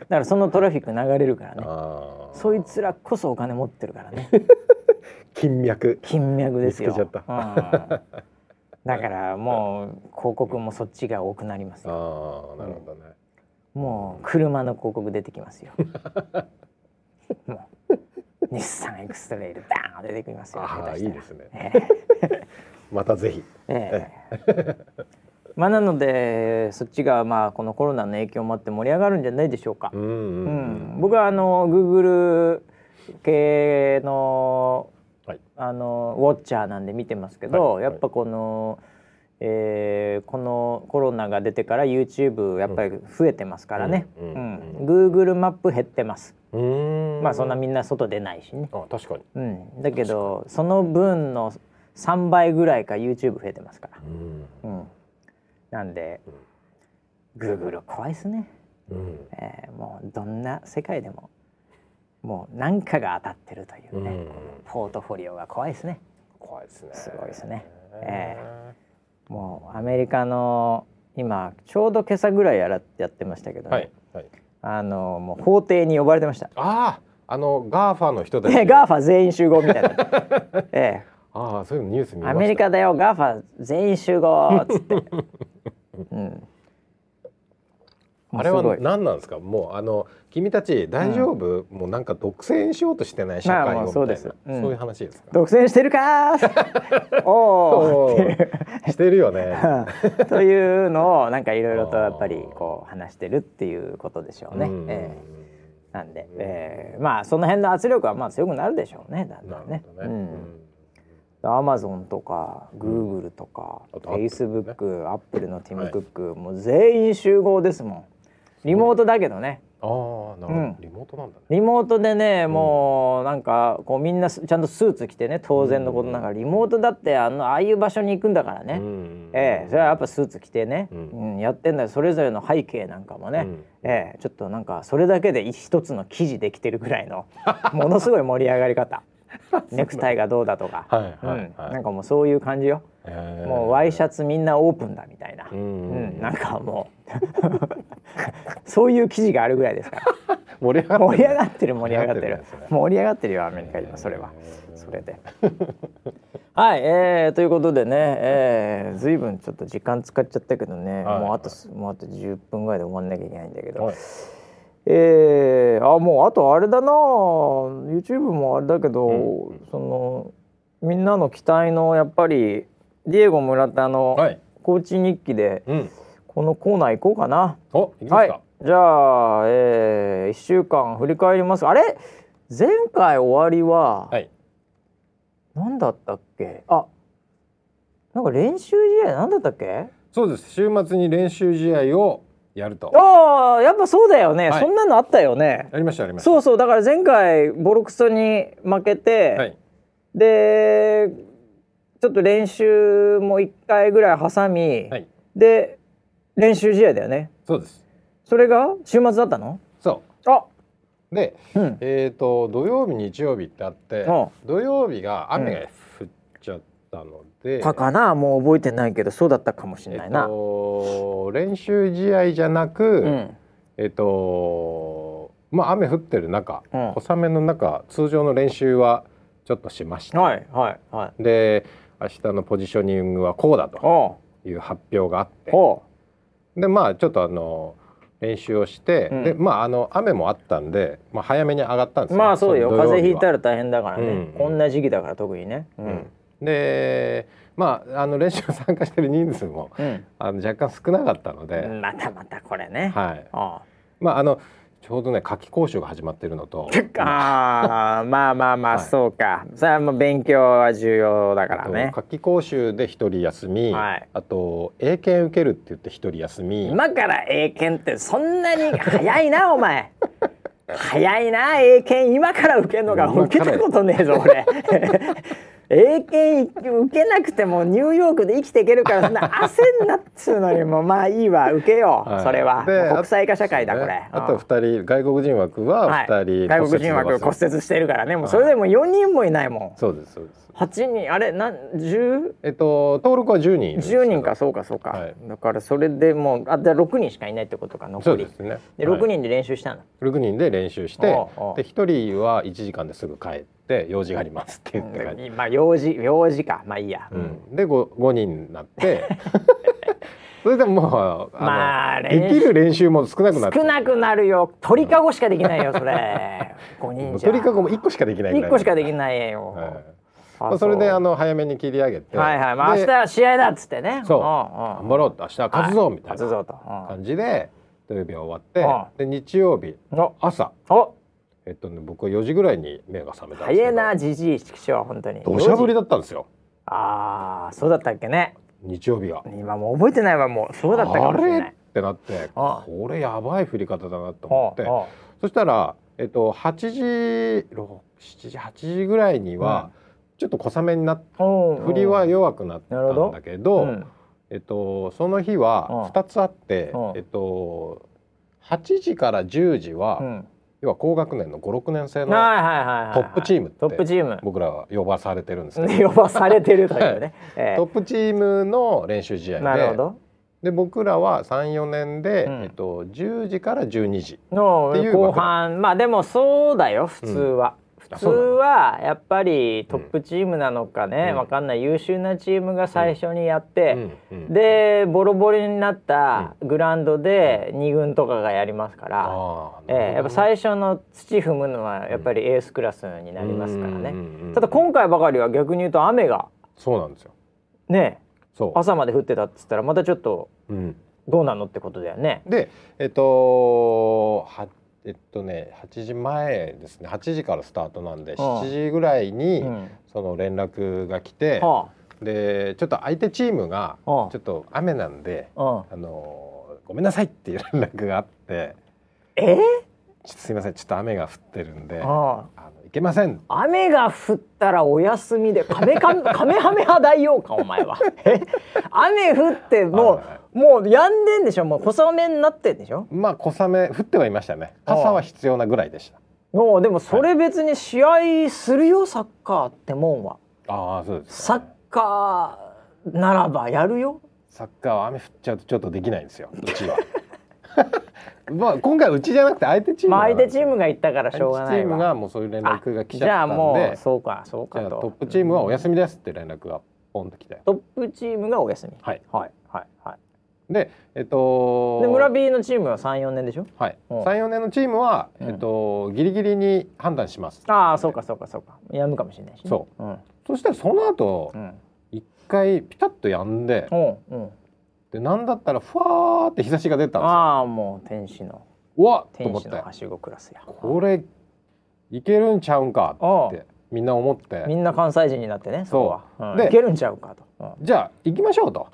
らそのトラフィック流れるからね。そいつらこそお金持ってるからね。金脈。金脈ですよ、うん、だからもう広告もそっちが多くなりますよ。あなるほどね、うん、もう車の広告出てきますよ。もう日産エクストレイルダーン出てきますよ。ああいいですね、えー、またぜひ、えーまあ、なのでそっちがまあこのコロナの影響もあって盛り上がるんじゃないでしょうか。うん、うん、僕はあの Google 系の,、はい、あのウォッチャーなんで見てますけど、はい、やっぱこの、えー、このコロナが出てから YouTube やっぱり増えてますからね、うん Google マップ減ってます。まあそんなみんな外出ないしね。あ確かに、うん、だけどその分の3倍ぐらいか YouTube 増えてますから。うん、うんなんで、グーグル怖いですね、うん、えー、もうどんな世界でももう何かが当たってるというね、うん、ポートフォリオが怖いですね。怖いですね。すごいですね、えー、もうアメリカの今ちょうど今朝ぐらいやらやってましたけどね、はいはい、あのもう法廷に呼ばれてました。あああのガーファの人たち、ね、ガーファ全員集合みたいな、ええ。ああそういうニュースアメリカだよガーファ全員集合っつって うん、あれは何なんですか？もうあの君たち大丈夫、うん、もうなんか独占しようとしてない社会をみたそうです、うん、そういう話ですか？独占してるか おおしてるよね。というのをなんかいろいろとやっぱり こう話してるっていうことでしょうね。うえー、なんで、えー、まあその辺の圧力はまあ強くなるでしょうねだんだんね。ね。うんアマゾンとかグーグルとか、フェイスブックアップルのティム・クック、はい、もう全員集合ですもん。リモートだけどね。ああなるほど、うん、リモートなんだね。リモートでねもうなんかこうみんなちゃんとスーツ着てね当然のことながら。リモートだってあのああいう場所に行くんだからね、ええそれはやっぱスーツ着てね、うん、やってんだよ。それぞれの背景なんかもね、ええちょっとなんかそれだけで一つの記事できてるぐらいのものすごい盛り上がり方。ネクタイがどうだとか、はいはいはい、なんかもうそういう感じよ。もうワイシャツみんなオープンだみたいな、うん、うん、なんかもう。そういう記事があるぐらいですから。盛り上がってる。盛り上がってる盛り上がってる。よアメリカ今それは。それで。はい、えー、ということでね、えー、ずいぶんちょっと時間使っちゃったけどね、はい、もうあともうあと10分ぐらいで終わんなきゃいけないんだけど、はい、えー、あもうあとあれだな。YouTube もあれだけど、うん、そのみんなの期待のやっぱりディエゴ村田のコーチ日記で、うん、このコーナー行こうかな。お行きますか、はい。じゃあ、えー、1週間振り返ります。あれ？前回終わりは、はい、何だったっけ？あなんか練習試合何だったっけ？そうです。週末に練習試合をやると。ああやっぱそうだよね、はい、そんなのあったよね。ありましたありました。そうそうだから前回ボロクソに負けて、はい、でちょっと練習も1回ぐらい挟み、はい、で練習試合だよね。そうです。それが週末だったの？そう。あ！で、うん、えっ、ー、と土曜日日曜日ってあって土曜日が雨が降っったので、かかな？もう覚えてないけどそうだったかもしれないな、えっと、練習試合じゃなく、うん、えっ、とまあ雨降ってる中、うん、小雨の中通常の練習はちょっとしました、はいはいはい、で明日のポジショニングはこうだという発表があって。でまあちょっとあの練習をして、うん、でまああの雨もあったんで、まあ、早めに上がったんですまあそうよ。風邪ひいたら大変だからね、うん、こんな時期だから特にね。でまああの練習参加してる人数も、あの若干少なかったので。またまたこれね。はい、あまああのちょうどね夏季講習が始まっているのと。あまあまあまあ、そうか。それはもう勉強は重要だからね。夏季講習で一人休み、はい、あと英検受けるって言って一人休み。今から英検ってそんなに早いな お前。早いな英検。今から受けるのが受けたことねえぞ俺 英検受けなくてもニューヨークで生きていけるからそんな焦んなっつうのにもまあいいわ受けよう、はい、それは。国際化社会だこれ。あと二人外国人枠は二人、はい、外国人枠骨折してるからね。もうそれでも四人もいないもん、そうですそうです。八人あれなん十？えっと登録は十人十人かそうかそうか、はい、だからそれでもうあで六人しかいないってことか残り。そうですね。で六人で練習したの？六人で練習してで一人は一時間ですぐ帰ってって用事がありますって言って、うん、まあ用事用事か。まあいいや、うん、で 5, 5人になって。それでもうまあできる練習も少なくなる少なくなるよ。鳥かごしかできないよそれ。5人じゃ。鳥かごも1個しかできない1個しかできないよ、はい。まあ、それであの早めに切り上げて、はいはい、まあ明日は試合だっつってね。そう。頑張ろう。と明日は勝つぞみたいな感じで土曜日は終わって。で日曜日朝えっとね僕は4時ぐらいに目が覚めたんです早いなじじい畜生本当に。土砂降りだったんですよ。ああそうだったっけね。日曜日が。今もう覚えてないわもう。そうだったかもしれない。ってなってこれやばい降り方だなと思って。そしたらえっと8時7時8時ぐらいには、ちょっと小雨になって降りは弱くなったんだけど、うん、えっとその日は2つあって、えっと8時から10時は、要は高学年の56年生のトップチームトップチーム。僕らは呼ばされてるんですけど呼ばされてるというね、トップチームの練習試合でなるほど。で僕らは34年で、うん、えっと、10時から12時っていう後半。まあでもそうだよ普通は、普通はやっぱりトップチームなのかね、うん、分かんない。優秀なチームが最初にやって、うん、でボロボロになったグラウンドで2軍とかがやりますから、うん、えー、やっぱ最初の土踏むのはやっぱりエースクラスになりますからね、ただ今回ばかりは逆に言うと雨がそうなんですよ。ね朝まで降ってたっつったらまたちょっとどうなのってことだよね。でえっとえっとね8時前ですね。8時からスタートなんで7時ぐらいにその連絡が来て、でちょっと相手チームがちょっと雨なんで、あのごめんなさいっていう連絡があってえ？ちょっとすいませんちょっと雨が降ってるんであ。のいけません。雨が降ったらお休みでカメカメカメハメハ大王かお前は。雨降ってもうもう止んでんでしょ？もう小雨になってんでしょ？まあ小雨降ってはいましたね。傘は必要なぐらいでした。のでもそれ別に試合するよ、サッカーってもんは。ああそうです、ね、サッカーならばやるよ？サッカーは雨降っちゃうとちょっとできないんですようちは。まあ今回うちじゃなくて相手チーム、まあ、相手チームが行ったからしょうがないチームがもうそういう連絡が来ちゃったんで。じゃあもうそうかそうか。トップチームはお休みですって連絡がポンと来て。トップチームがお休み。はい。はいはいはいでえっとで村 B のチームは三四年でしょ？はい。三四年のチームは、えっと、ギリギリに判断します。ああそうかそうかそうか。やむかもしれないし、ね、そう、うん、そしたらその後一、回ピタッとやんで、うんうん。でなんだったらふわーって日差しが出たんですよ。ああもう天使の。うわ天使のはしごクラスや。これいけるんちゃうんかってみんな思って。みんな関西人になってねそう、うん、でいけるんちゃうかと、うん、じゃあ行きましょうと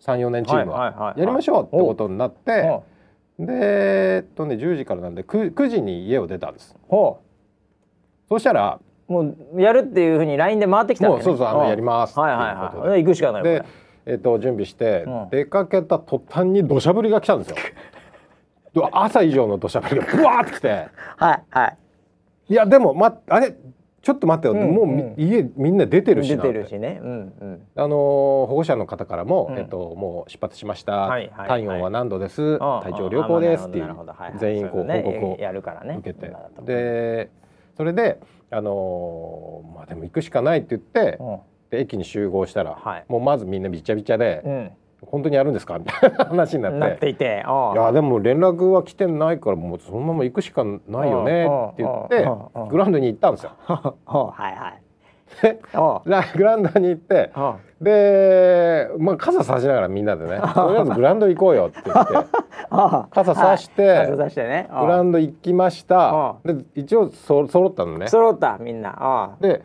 34年チームは。やりましょうってことになってでえっとね10時からなんで 9, 9時に家を出たんです。そしたらもうやるっていうふうに LINE で回ってきたん、ね、そうそうあのやりますはいはいはい。行くしかないでえっと準備して、出かけた途端に土砂降りが来たんですよ。朝以上の土砂降りがブワーってきて。はいはい。いやでもまあれちょっと待ってよ、うんうん、もう家みんな出てるし出てるしね、うんうん、あの保護者の方からも、うん、えっともう出発しました、はいはい、体温は何度です、体調良好ですっていう、全員こう報告を受けて、でそれであのー、まあでも行くしかないって言って、で駅に集合したら、はい、もうまずみんなびちゃびちゃで。本当にやるんですか？みたいな話になって。なっていていやでも連絡は来てないからもうそのまま行くしかないよねって言ってグラウンドに行ったんですよ。はいはい。グラウンドに行ってで、まあ、傘差しながらみんなでね。とりあえずグラウンド行こうよって言って。傘差して、ね、グラウンド行きました。で一応そ揃ったのね。揃ったみんな。で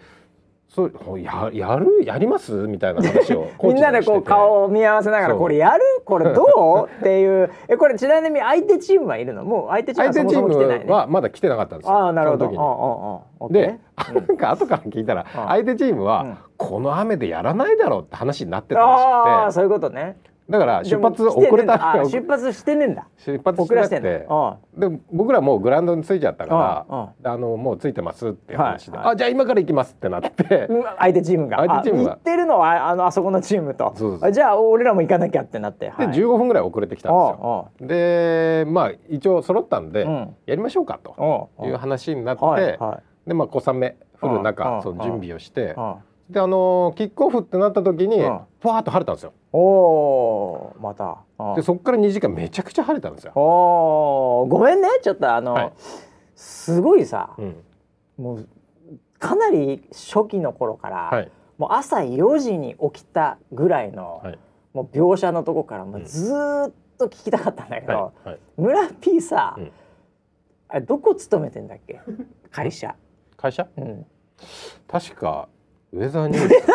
そうややるやります？みたいな話を みんなでこう顔を見合わせながらこれやる？これどう？っていう。えこれちなみに相手チームはいるの？もう相手チームはそもそも来てない、ね、はまだ来てなかったんですよあなるほど。で、なんか後から聞いたら相手チームはこの雨でやらないだろうって話になってたらしくて。ああそういうことねだから出発遅れた出発してねんだ。出発してなくて。で僕らもうグラウンドに着いちゃったからあのもう着いてますって話で、はいはい、あじゃあ今から行きますってなって。相手チームが。相手チームが。行ってるのはあのあそこのチームと。じゃあ俺らも行かなきゃってなって、はい、で15分ぐらい遅れてきたんですよ。でまあ一応揃ったんで、うん、やりましょうかという話になって、はいはい、でまあ小雨降る中その準備をして。であのキックオフってなった時にふわっと晴れたんですよ。おおまた。でそこから2時間めちゃくちゃ晴れたんですよ。おごめんねちょっとあの、はい、すごいさ、うん、もうかなり初期の頃から、はい、もう朝4時に起きたぐらいの、はい、もう描写のとこからもうずっと聞きたかったんだけど、村 P さ、うん、あれどこ勤めてんだっけ？会社。会社、うん、確かウェザーニュース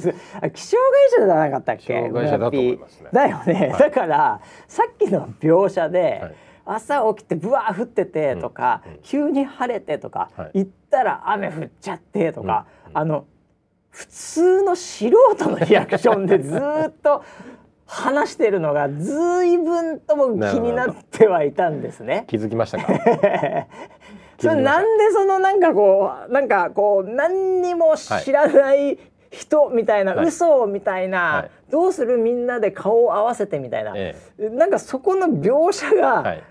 気象会社じゃなかったっけ？気象会社だと思いますね。だよね、はい、だからさっきの描写で、はい、朝起きてぶわ降っててとか、うん、急に晴れてとか、はい、行ったら雨降っちゃってとか、うん、あの普通の素人のリアクションでずっと話してるのがずいぶんとも気になってはいたんですね。気づきましたか？それなんでそのなんかこうなんかこう何にも知らない人みたいな、はい、嘘みたいな、はい、どうするみんなで顔を合わせてみたいな、ええ、なんかそこの描写が、はい、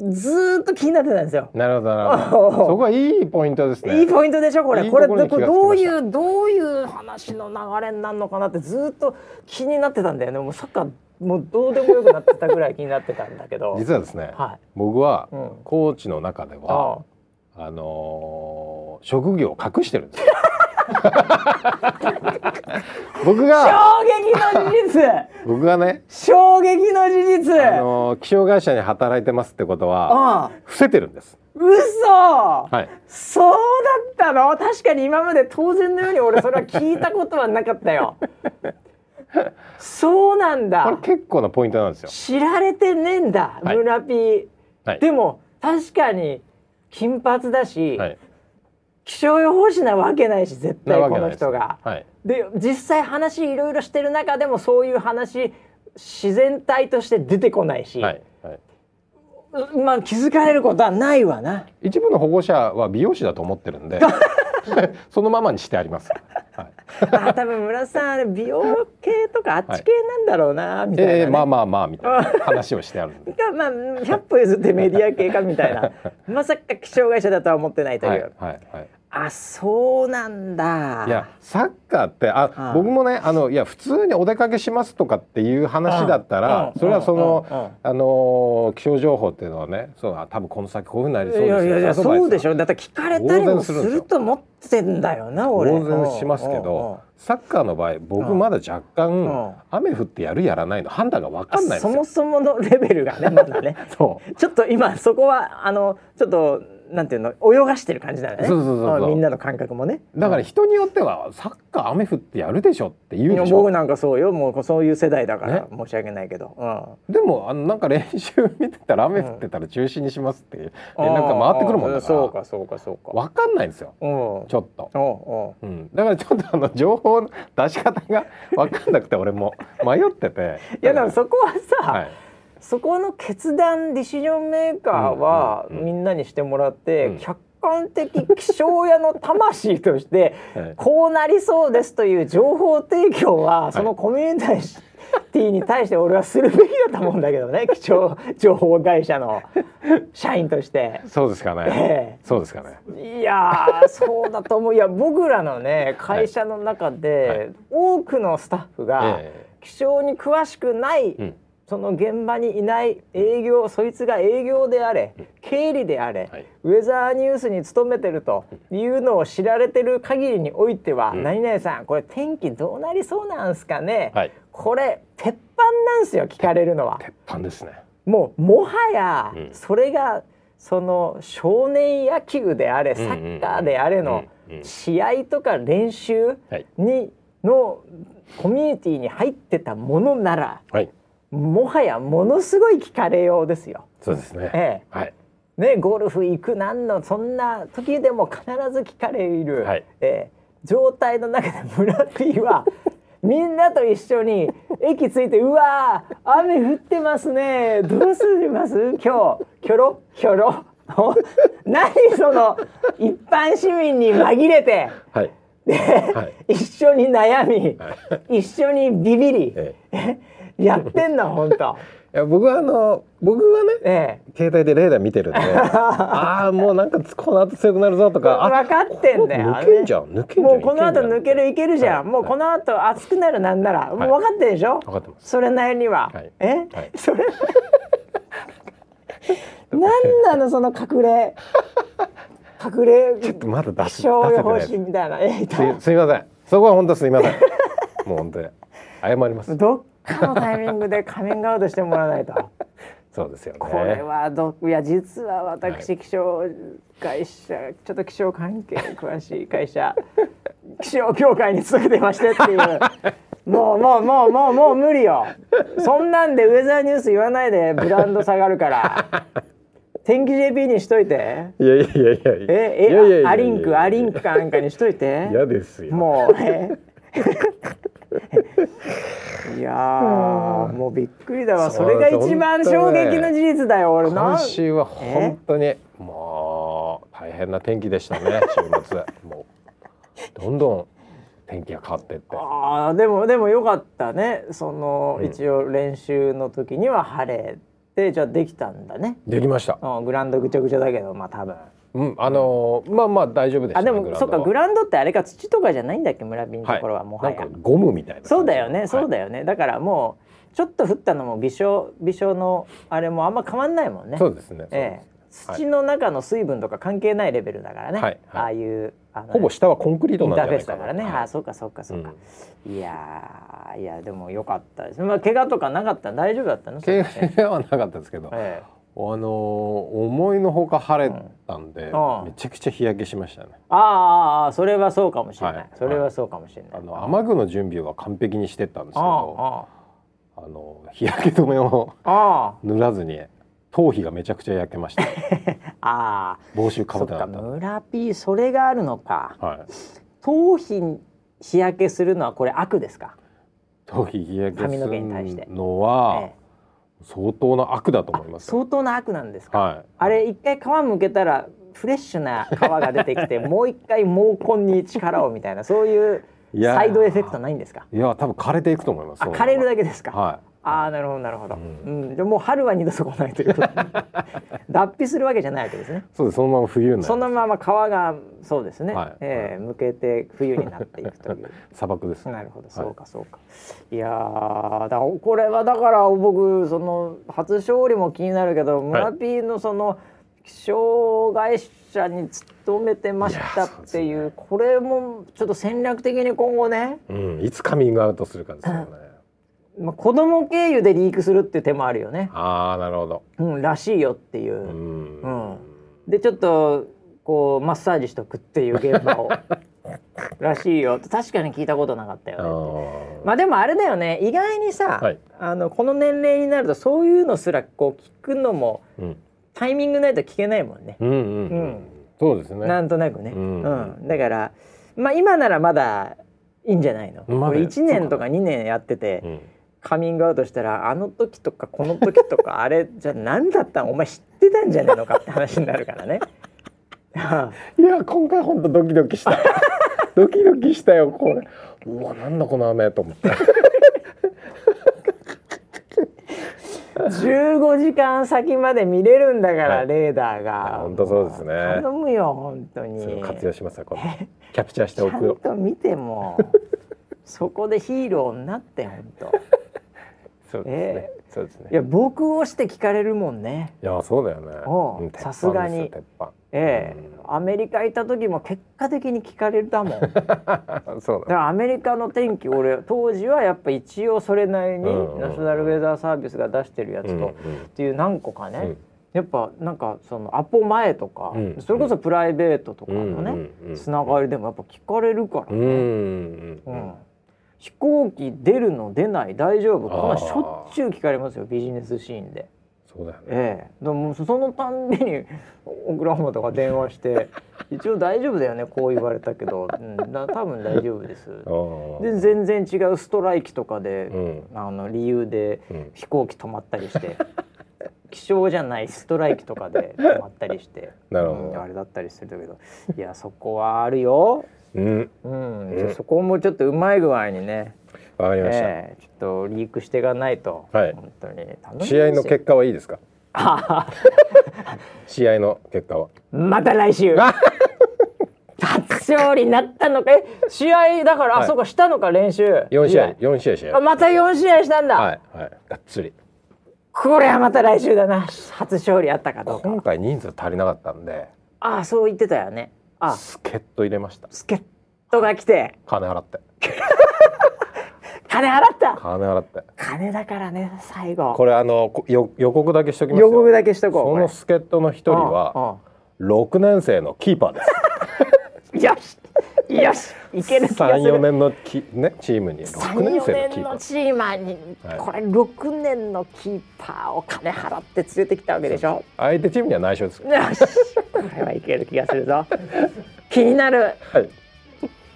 ずっと気になってたんですよ。なるほどなるほど。そこはいいポイントですね。いいポイントでしょこれ。いいこれこれどういうどういう話の流れになるのかなってずっと気になってたんだよね。もうサッカーもうどうでもよくなってたぐらい気になってたんだけど。実はですね。はい、僕は、うん、コーチの中では。あのー、職業を隠してるんですよ。僕が衝撃の事実。僕がね衝撃の事実。あの気象会社に働いてますってことは伏せてるんです。嘘。はい。そうだったの？確かに今まで当然のように俺それは聞いたことはなかったよ。そうなんだ。これ結構なポイントなんですよ。知られてねえんだ、はい、村ピー、はい、でも確かに金髪だし、はい、気象予報士なわけないし絶対この人が。はい、で実際話いろいろしてる中でもそういう話自然体として出てこないし、はいはい、まあ気づかれることはないわな。一部の保護者は美容師だと思ってるんで そのままにしてあります。はい、あ多分村さん美容系とかあっち系なんだろうな、はい、みたいな、ね、えー、まあまあまあみたいな話をしてあるんで。まあ100歩譲ってメディア系かみたいな。まさか気象会社だとは思ってないという。はいはいはいあそうなんだ。いやサッカーってあ、あ僕もねあのいや普通にお出かけしますとかっていう話だったらそれはそのあの気象情報っていうのはねそう多分この先こういうふうになりそうですよ。いやいやそうでしょ。だって聞かれたりもすると思ってんだよな俺。当然しますけどサッカーの場合僕まだ若干雨降ってやるやらないの判断が分かんないそもそものレベルがねまだね。そう。ちょっと今そこはあのちょっとなんていうの泳がしてる感じだよね。そうそうそうみんなの感覚もね。だから人によってはサッカー雨降ってやるでしょって言うでしょ。僕なんかそうよ。もうそういう世代だから申し訳ないけど、うん、でもあのなんか練習見てたら雨降ってたら中止にしますって連絡が回ってくるもんだから。そうかそうかそうか。分かんないんですよ。ちょっと、うん、だからちょっとあの情報の出し方が分かんなくて俺も。迷ってて。いやでもそこはさ、はいそこの決断ディシジョンメーカーはみんなにしてもらって、客観的気象屋の魂として こうなりそうですという情報提供はそのコミュニティに対して俺はするべきだと思うんだけどね 気象情報会社の社員として。そうですかね、えー、そうですかね。いやそうだと思う。いや僕らのね会社の中で多くのスタッフが気象に詳しくない、うんその現場にいない営業そいつが営業であれ経理であれ、はい、ウェザーニュースに勤めてるというのを知られてる限りにおいては、うん、何々さんこれ天気どうなりそうなんすかね、はい、これ鉄板なんすよ聞かれるのは。鉄板ですね。もうもはやそれが、その少年野球であれサッカーであれの試合とか練習にのコミュニティに入ってたものなら、はいもはやものすごい聞かれようですよ。そうですね。ええ、はい。ね、ゴルフ行くなんのそんな時でも必ず聞かれる、はい、ええ、状態の中で村 P は みんなと一緒に駅着いてうわ雨降ってますね。どうすります？今日。キョロ？キョロ？何その一般市民に紛れて、はい、で、はい、一緒に悩み、はい、一緒にビビり、え。えやってんな 本当。いや僕はあの僕はね、ええ、携帯でレーダー見てるんで ああもうなんかこの後強くなるぞとか分かってんだよ抜けんじゃん抜けんじゃんもうこの後抜けるいけるじゃん、はい、もうこの後熱くなるなんなら、はい、もう分かってるでしょ？分かってます。それなりには、はい、え、はい、それ？なんなのその隠れ？隠れちょっとまだ出し気象予報士みたいな。すすみません。そこは本当すみません。もう本当に謝ります。どっかのタイミングでカミングアウトしてもらわないと。そうですよね。これはどいや実は私、気象会社ちょっと気象関係詳しい会社 気象協会に勤めてましてっていう。もうもうもうもうもう無理よ。そんなんでウェザーニュース言わないでブランド下がるから。天気 JP にしといて。いやいやいやいや。ええアリンクアリンクかなんかにしといて。嫌ですよ。もうえいやもうびっくりだわ。それが一番衝撃の事実だよ俺。今週は本当にもう大変な天気でしたね週末。もうどんどん天気が変わってって。ああでもでもよかったね。その、うん、一応練習の時には晴れてじゃあできたんだね。できました、うん、グラウンドぐちゃぐちゃだけどまあ多分うん、あのー、まあまあ大丈夫でした、ね、あでもそっかグラウンドってあれか土とかじゃないんだっけ村人のところはもはや、はい、ゴムみたいなそうだよねそうだよね、はい、だからもうちょっと降ったのも微小微小のあれもあんま変わんないもんね。そうですねええ。土の中の水分とか関係ないレベルだからね、はい、ああいうあほぼ下はコンクリートなんじゃないかな。だからね、はい、あそうかそうかそうか、うん、いやいやでもよかったです。まあ怪我とかなかった大丈夫だったの？怪我はなかったですけど、ええあの思いのほか晴れたんで、うん、めちゃくちゃ日焼けしましたね。ああそれはそうかもしれない。はい、それはそうかもしれない。あの雨具の準備は完璧にしてたんですけど、あの日焼け止めを塗らずに頭皮がめちゃくちゃ焼けました。ああ帽子かぶってなかった。村ピーそれがあるのか。はい、頭皮日焼けするのはこれ悪ですか？頭皮日焼けするのは。ええ相当な悪だと思います相当な悪なんですか、はい、あれ一回皮むけたらフレッシュな皮が出てきて もう一回毛根に力をみたいなそういうサイドエフェクトないんですか？いや多分枯れていくと思います枯れるだけですか？はいああなるほどなるほど、うん、うん、じゃもう春は二度と来ないという。こ と脱皮するわけじゃないわけですね。そうです。そのまま冬にそのまま皮がそうですね、はい、えー、向けて冬になっていくという。砂漠です。なるほど。そうかそうか、はい、いやだこれはだから僕その初勝利も気になるけど村 P のその、はい気象会社に勤めてましたっていう、ね、これもちょっと戦略的に今後ね、うん、いつカミングアウトするかですよね。まあ、子供経由でリークするっていう手もあるよね。ああなるほど。うん、らしいよっていう。うん、うん、でちょっとこうマッサージしとくっていう現場を らしいよ確かに聞いたことなかったよねまあでもあれだよね意外にさ、はい、あのこの年齢になるとそういうのすらこう聞くのも、うん、タイミングないと聞けないもんね。うんうん、うん、そうですね。なんとなくね。うん、うん、だからまあ今ならまだいいんじゃないの？これ一年とか二年やってて。カミングアウトしたらあの時とかこの時とか あれじゃ何だった？んお前知ってたんじゃねえのかって話になるからね。いや今回本当ドキドキした。ドキドキしたよこれ。うわなんだこの雨と思って。15時間先まで見れるんだから、はい、レーダーが。本当そうですね。頼むよ本当に。活用しますよこれ。キャプチャーしておくよ。ちゃんと見てもそこでヒーローになって本当そうですね、えー、そうですね。いや僕をして聞かれるもんね。いやそうだよね。さすがに。ええ。ー、アメリカ行った時も結果的に聞かれたもん。そうだ。からアメリカの天気俺当時はやっぱ一応それなりにナショナルウェザーサービスが出してるやつと、っていう何個かね、うん。やっぱなんかそのアポ前とか、うん、それこそプライベートとかのね、つながりでもやっぱ聞かれるからね、うん、飛行機出るの出ない大丈夫こんなしょっちゅう聞かれますよビジネスシーンで。そうだよね、ええ、でもそのたんびに オクラホマとか電話して 一応大丈夫だよねこう言われたけど、うん、だ多分大丈夫です。で全然違うストライキとかで、うん、あの理由で飛行機止まったりして、気象じゃないストライキとかで止まったりして。なるほど、うん、あれだったりするけど。いやそこはあるよ、うん、うん、そこもちょっとうまい具合にね。わかりました、えー、ちょっとリークしていかないと、はい、本当に。試合の結果はいいですか？試合の結果は。また来週。初勝利になったのか？え試合だから、はい、あそうかしたのか練習。4試合。4試合試合。また4試合したんだ。はいはい。がっつり。これはまた来週だな。初勝利あったかどうか今回人数足りなかったんで。ああそう言ってたよねあ。助っ人入れました。助っ人が来て。金払って。金払った。金払って。金だからね最後。これあのよ予告だけしときます予告だけしとこうその助っ人の一人は六年生のキーパーです。よしよしいける三四年のきねチームに六年生のキーパー。チーマーに、はい、これ六年のキーパーを金払って連れてきたわけでしょ。相手チームには内緒ですよしこれはいける気がするぞ。気になる、はい。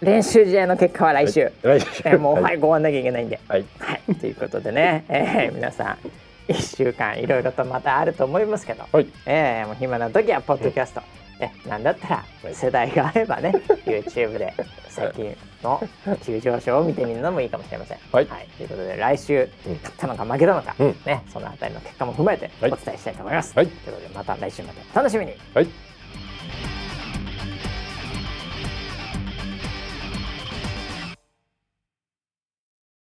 練習試合の結果は来週。来週。えー、もう、はい、ご案なきゃいけないんで。はい。はい、ということでね、えー、皆さん。一週間いろいろとまたあると思いますけど、はい、えー、もう暇な時はポッドキャスト、えなんだったら世代があればね YouTube で最近の急上昇を見てみるのもいいかもしれません。はい、はい、ということで来週、勝ったのか負けたのか、うん、ね、そのあたりの結果も踏まえてお伝えしたいと思います。はい、ということでまた来週まで。お楽しみに。はい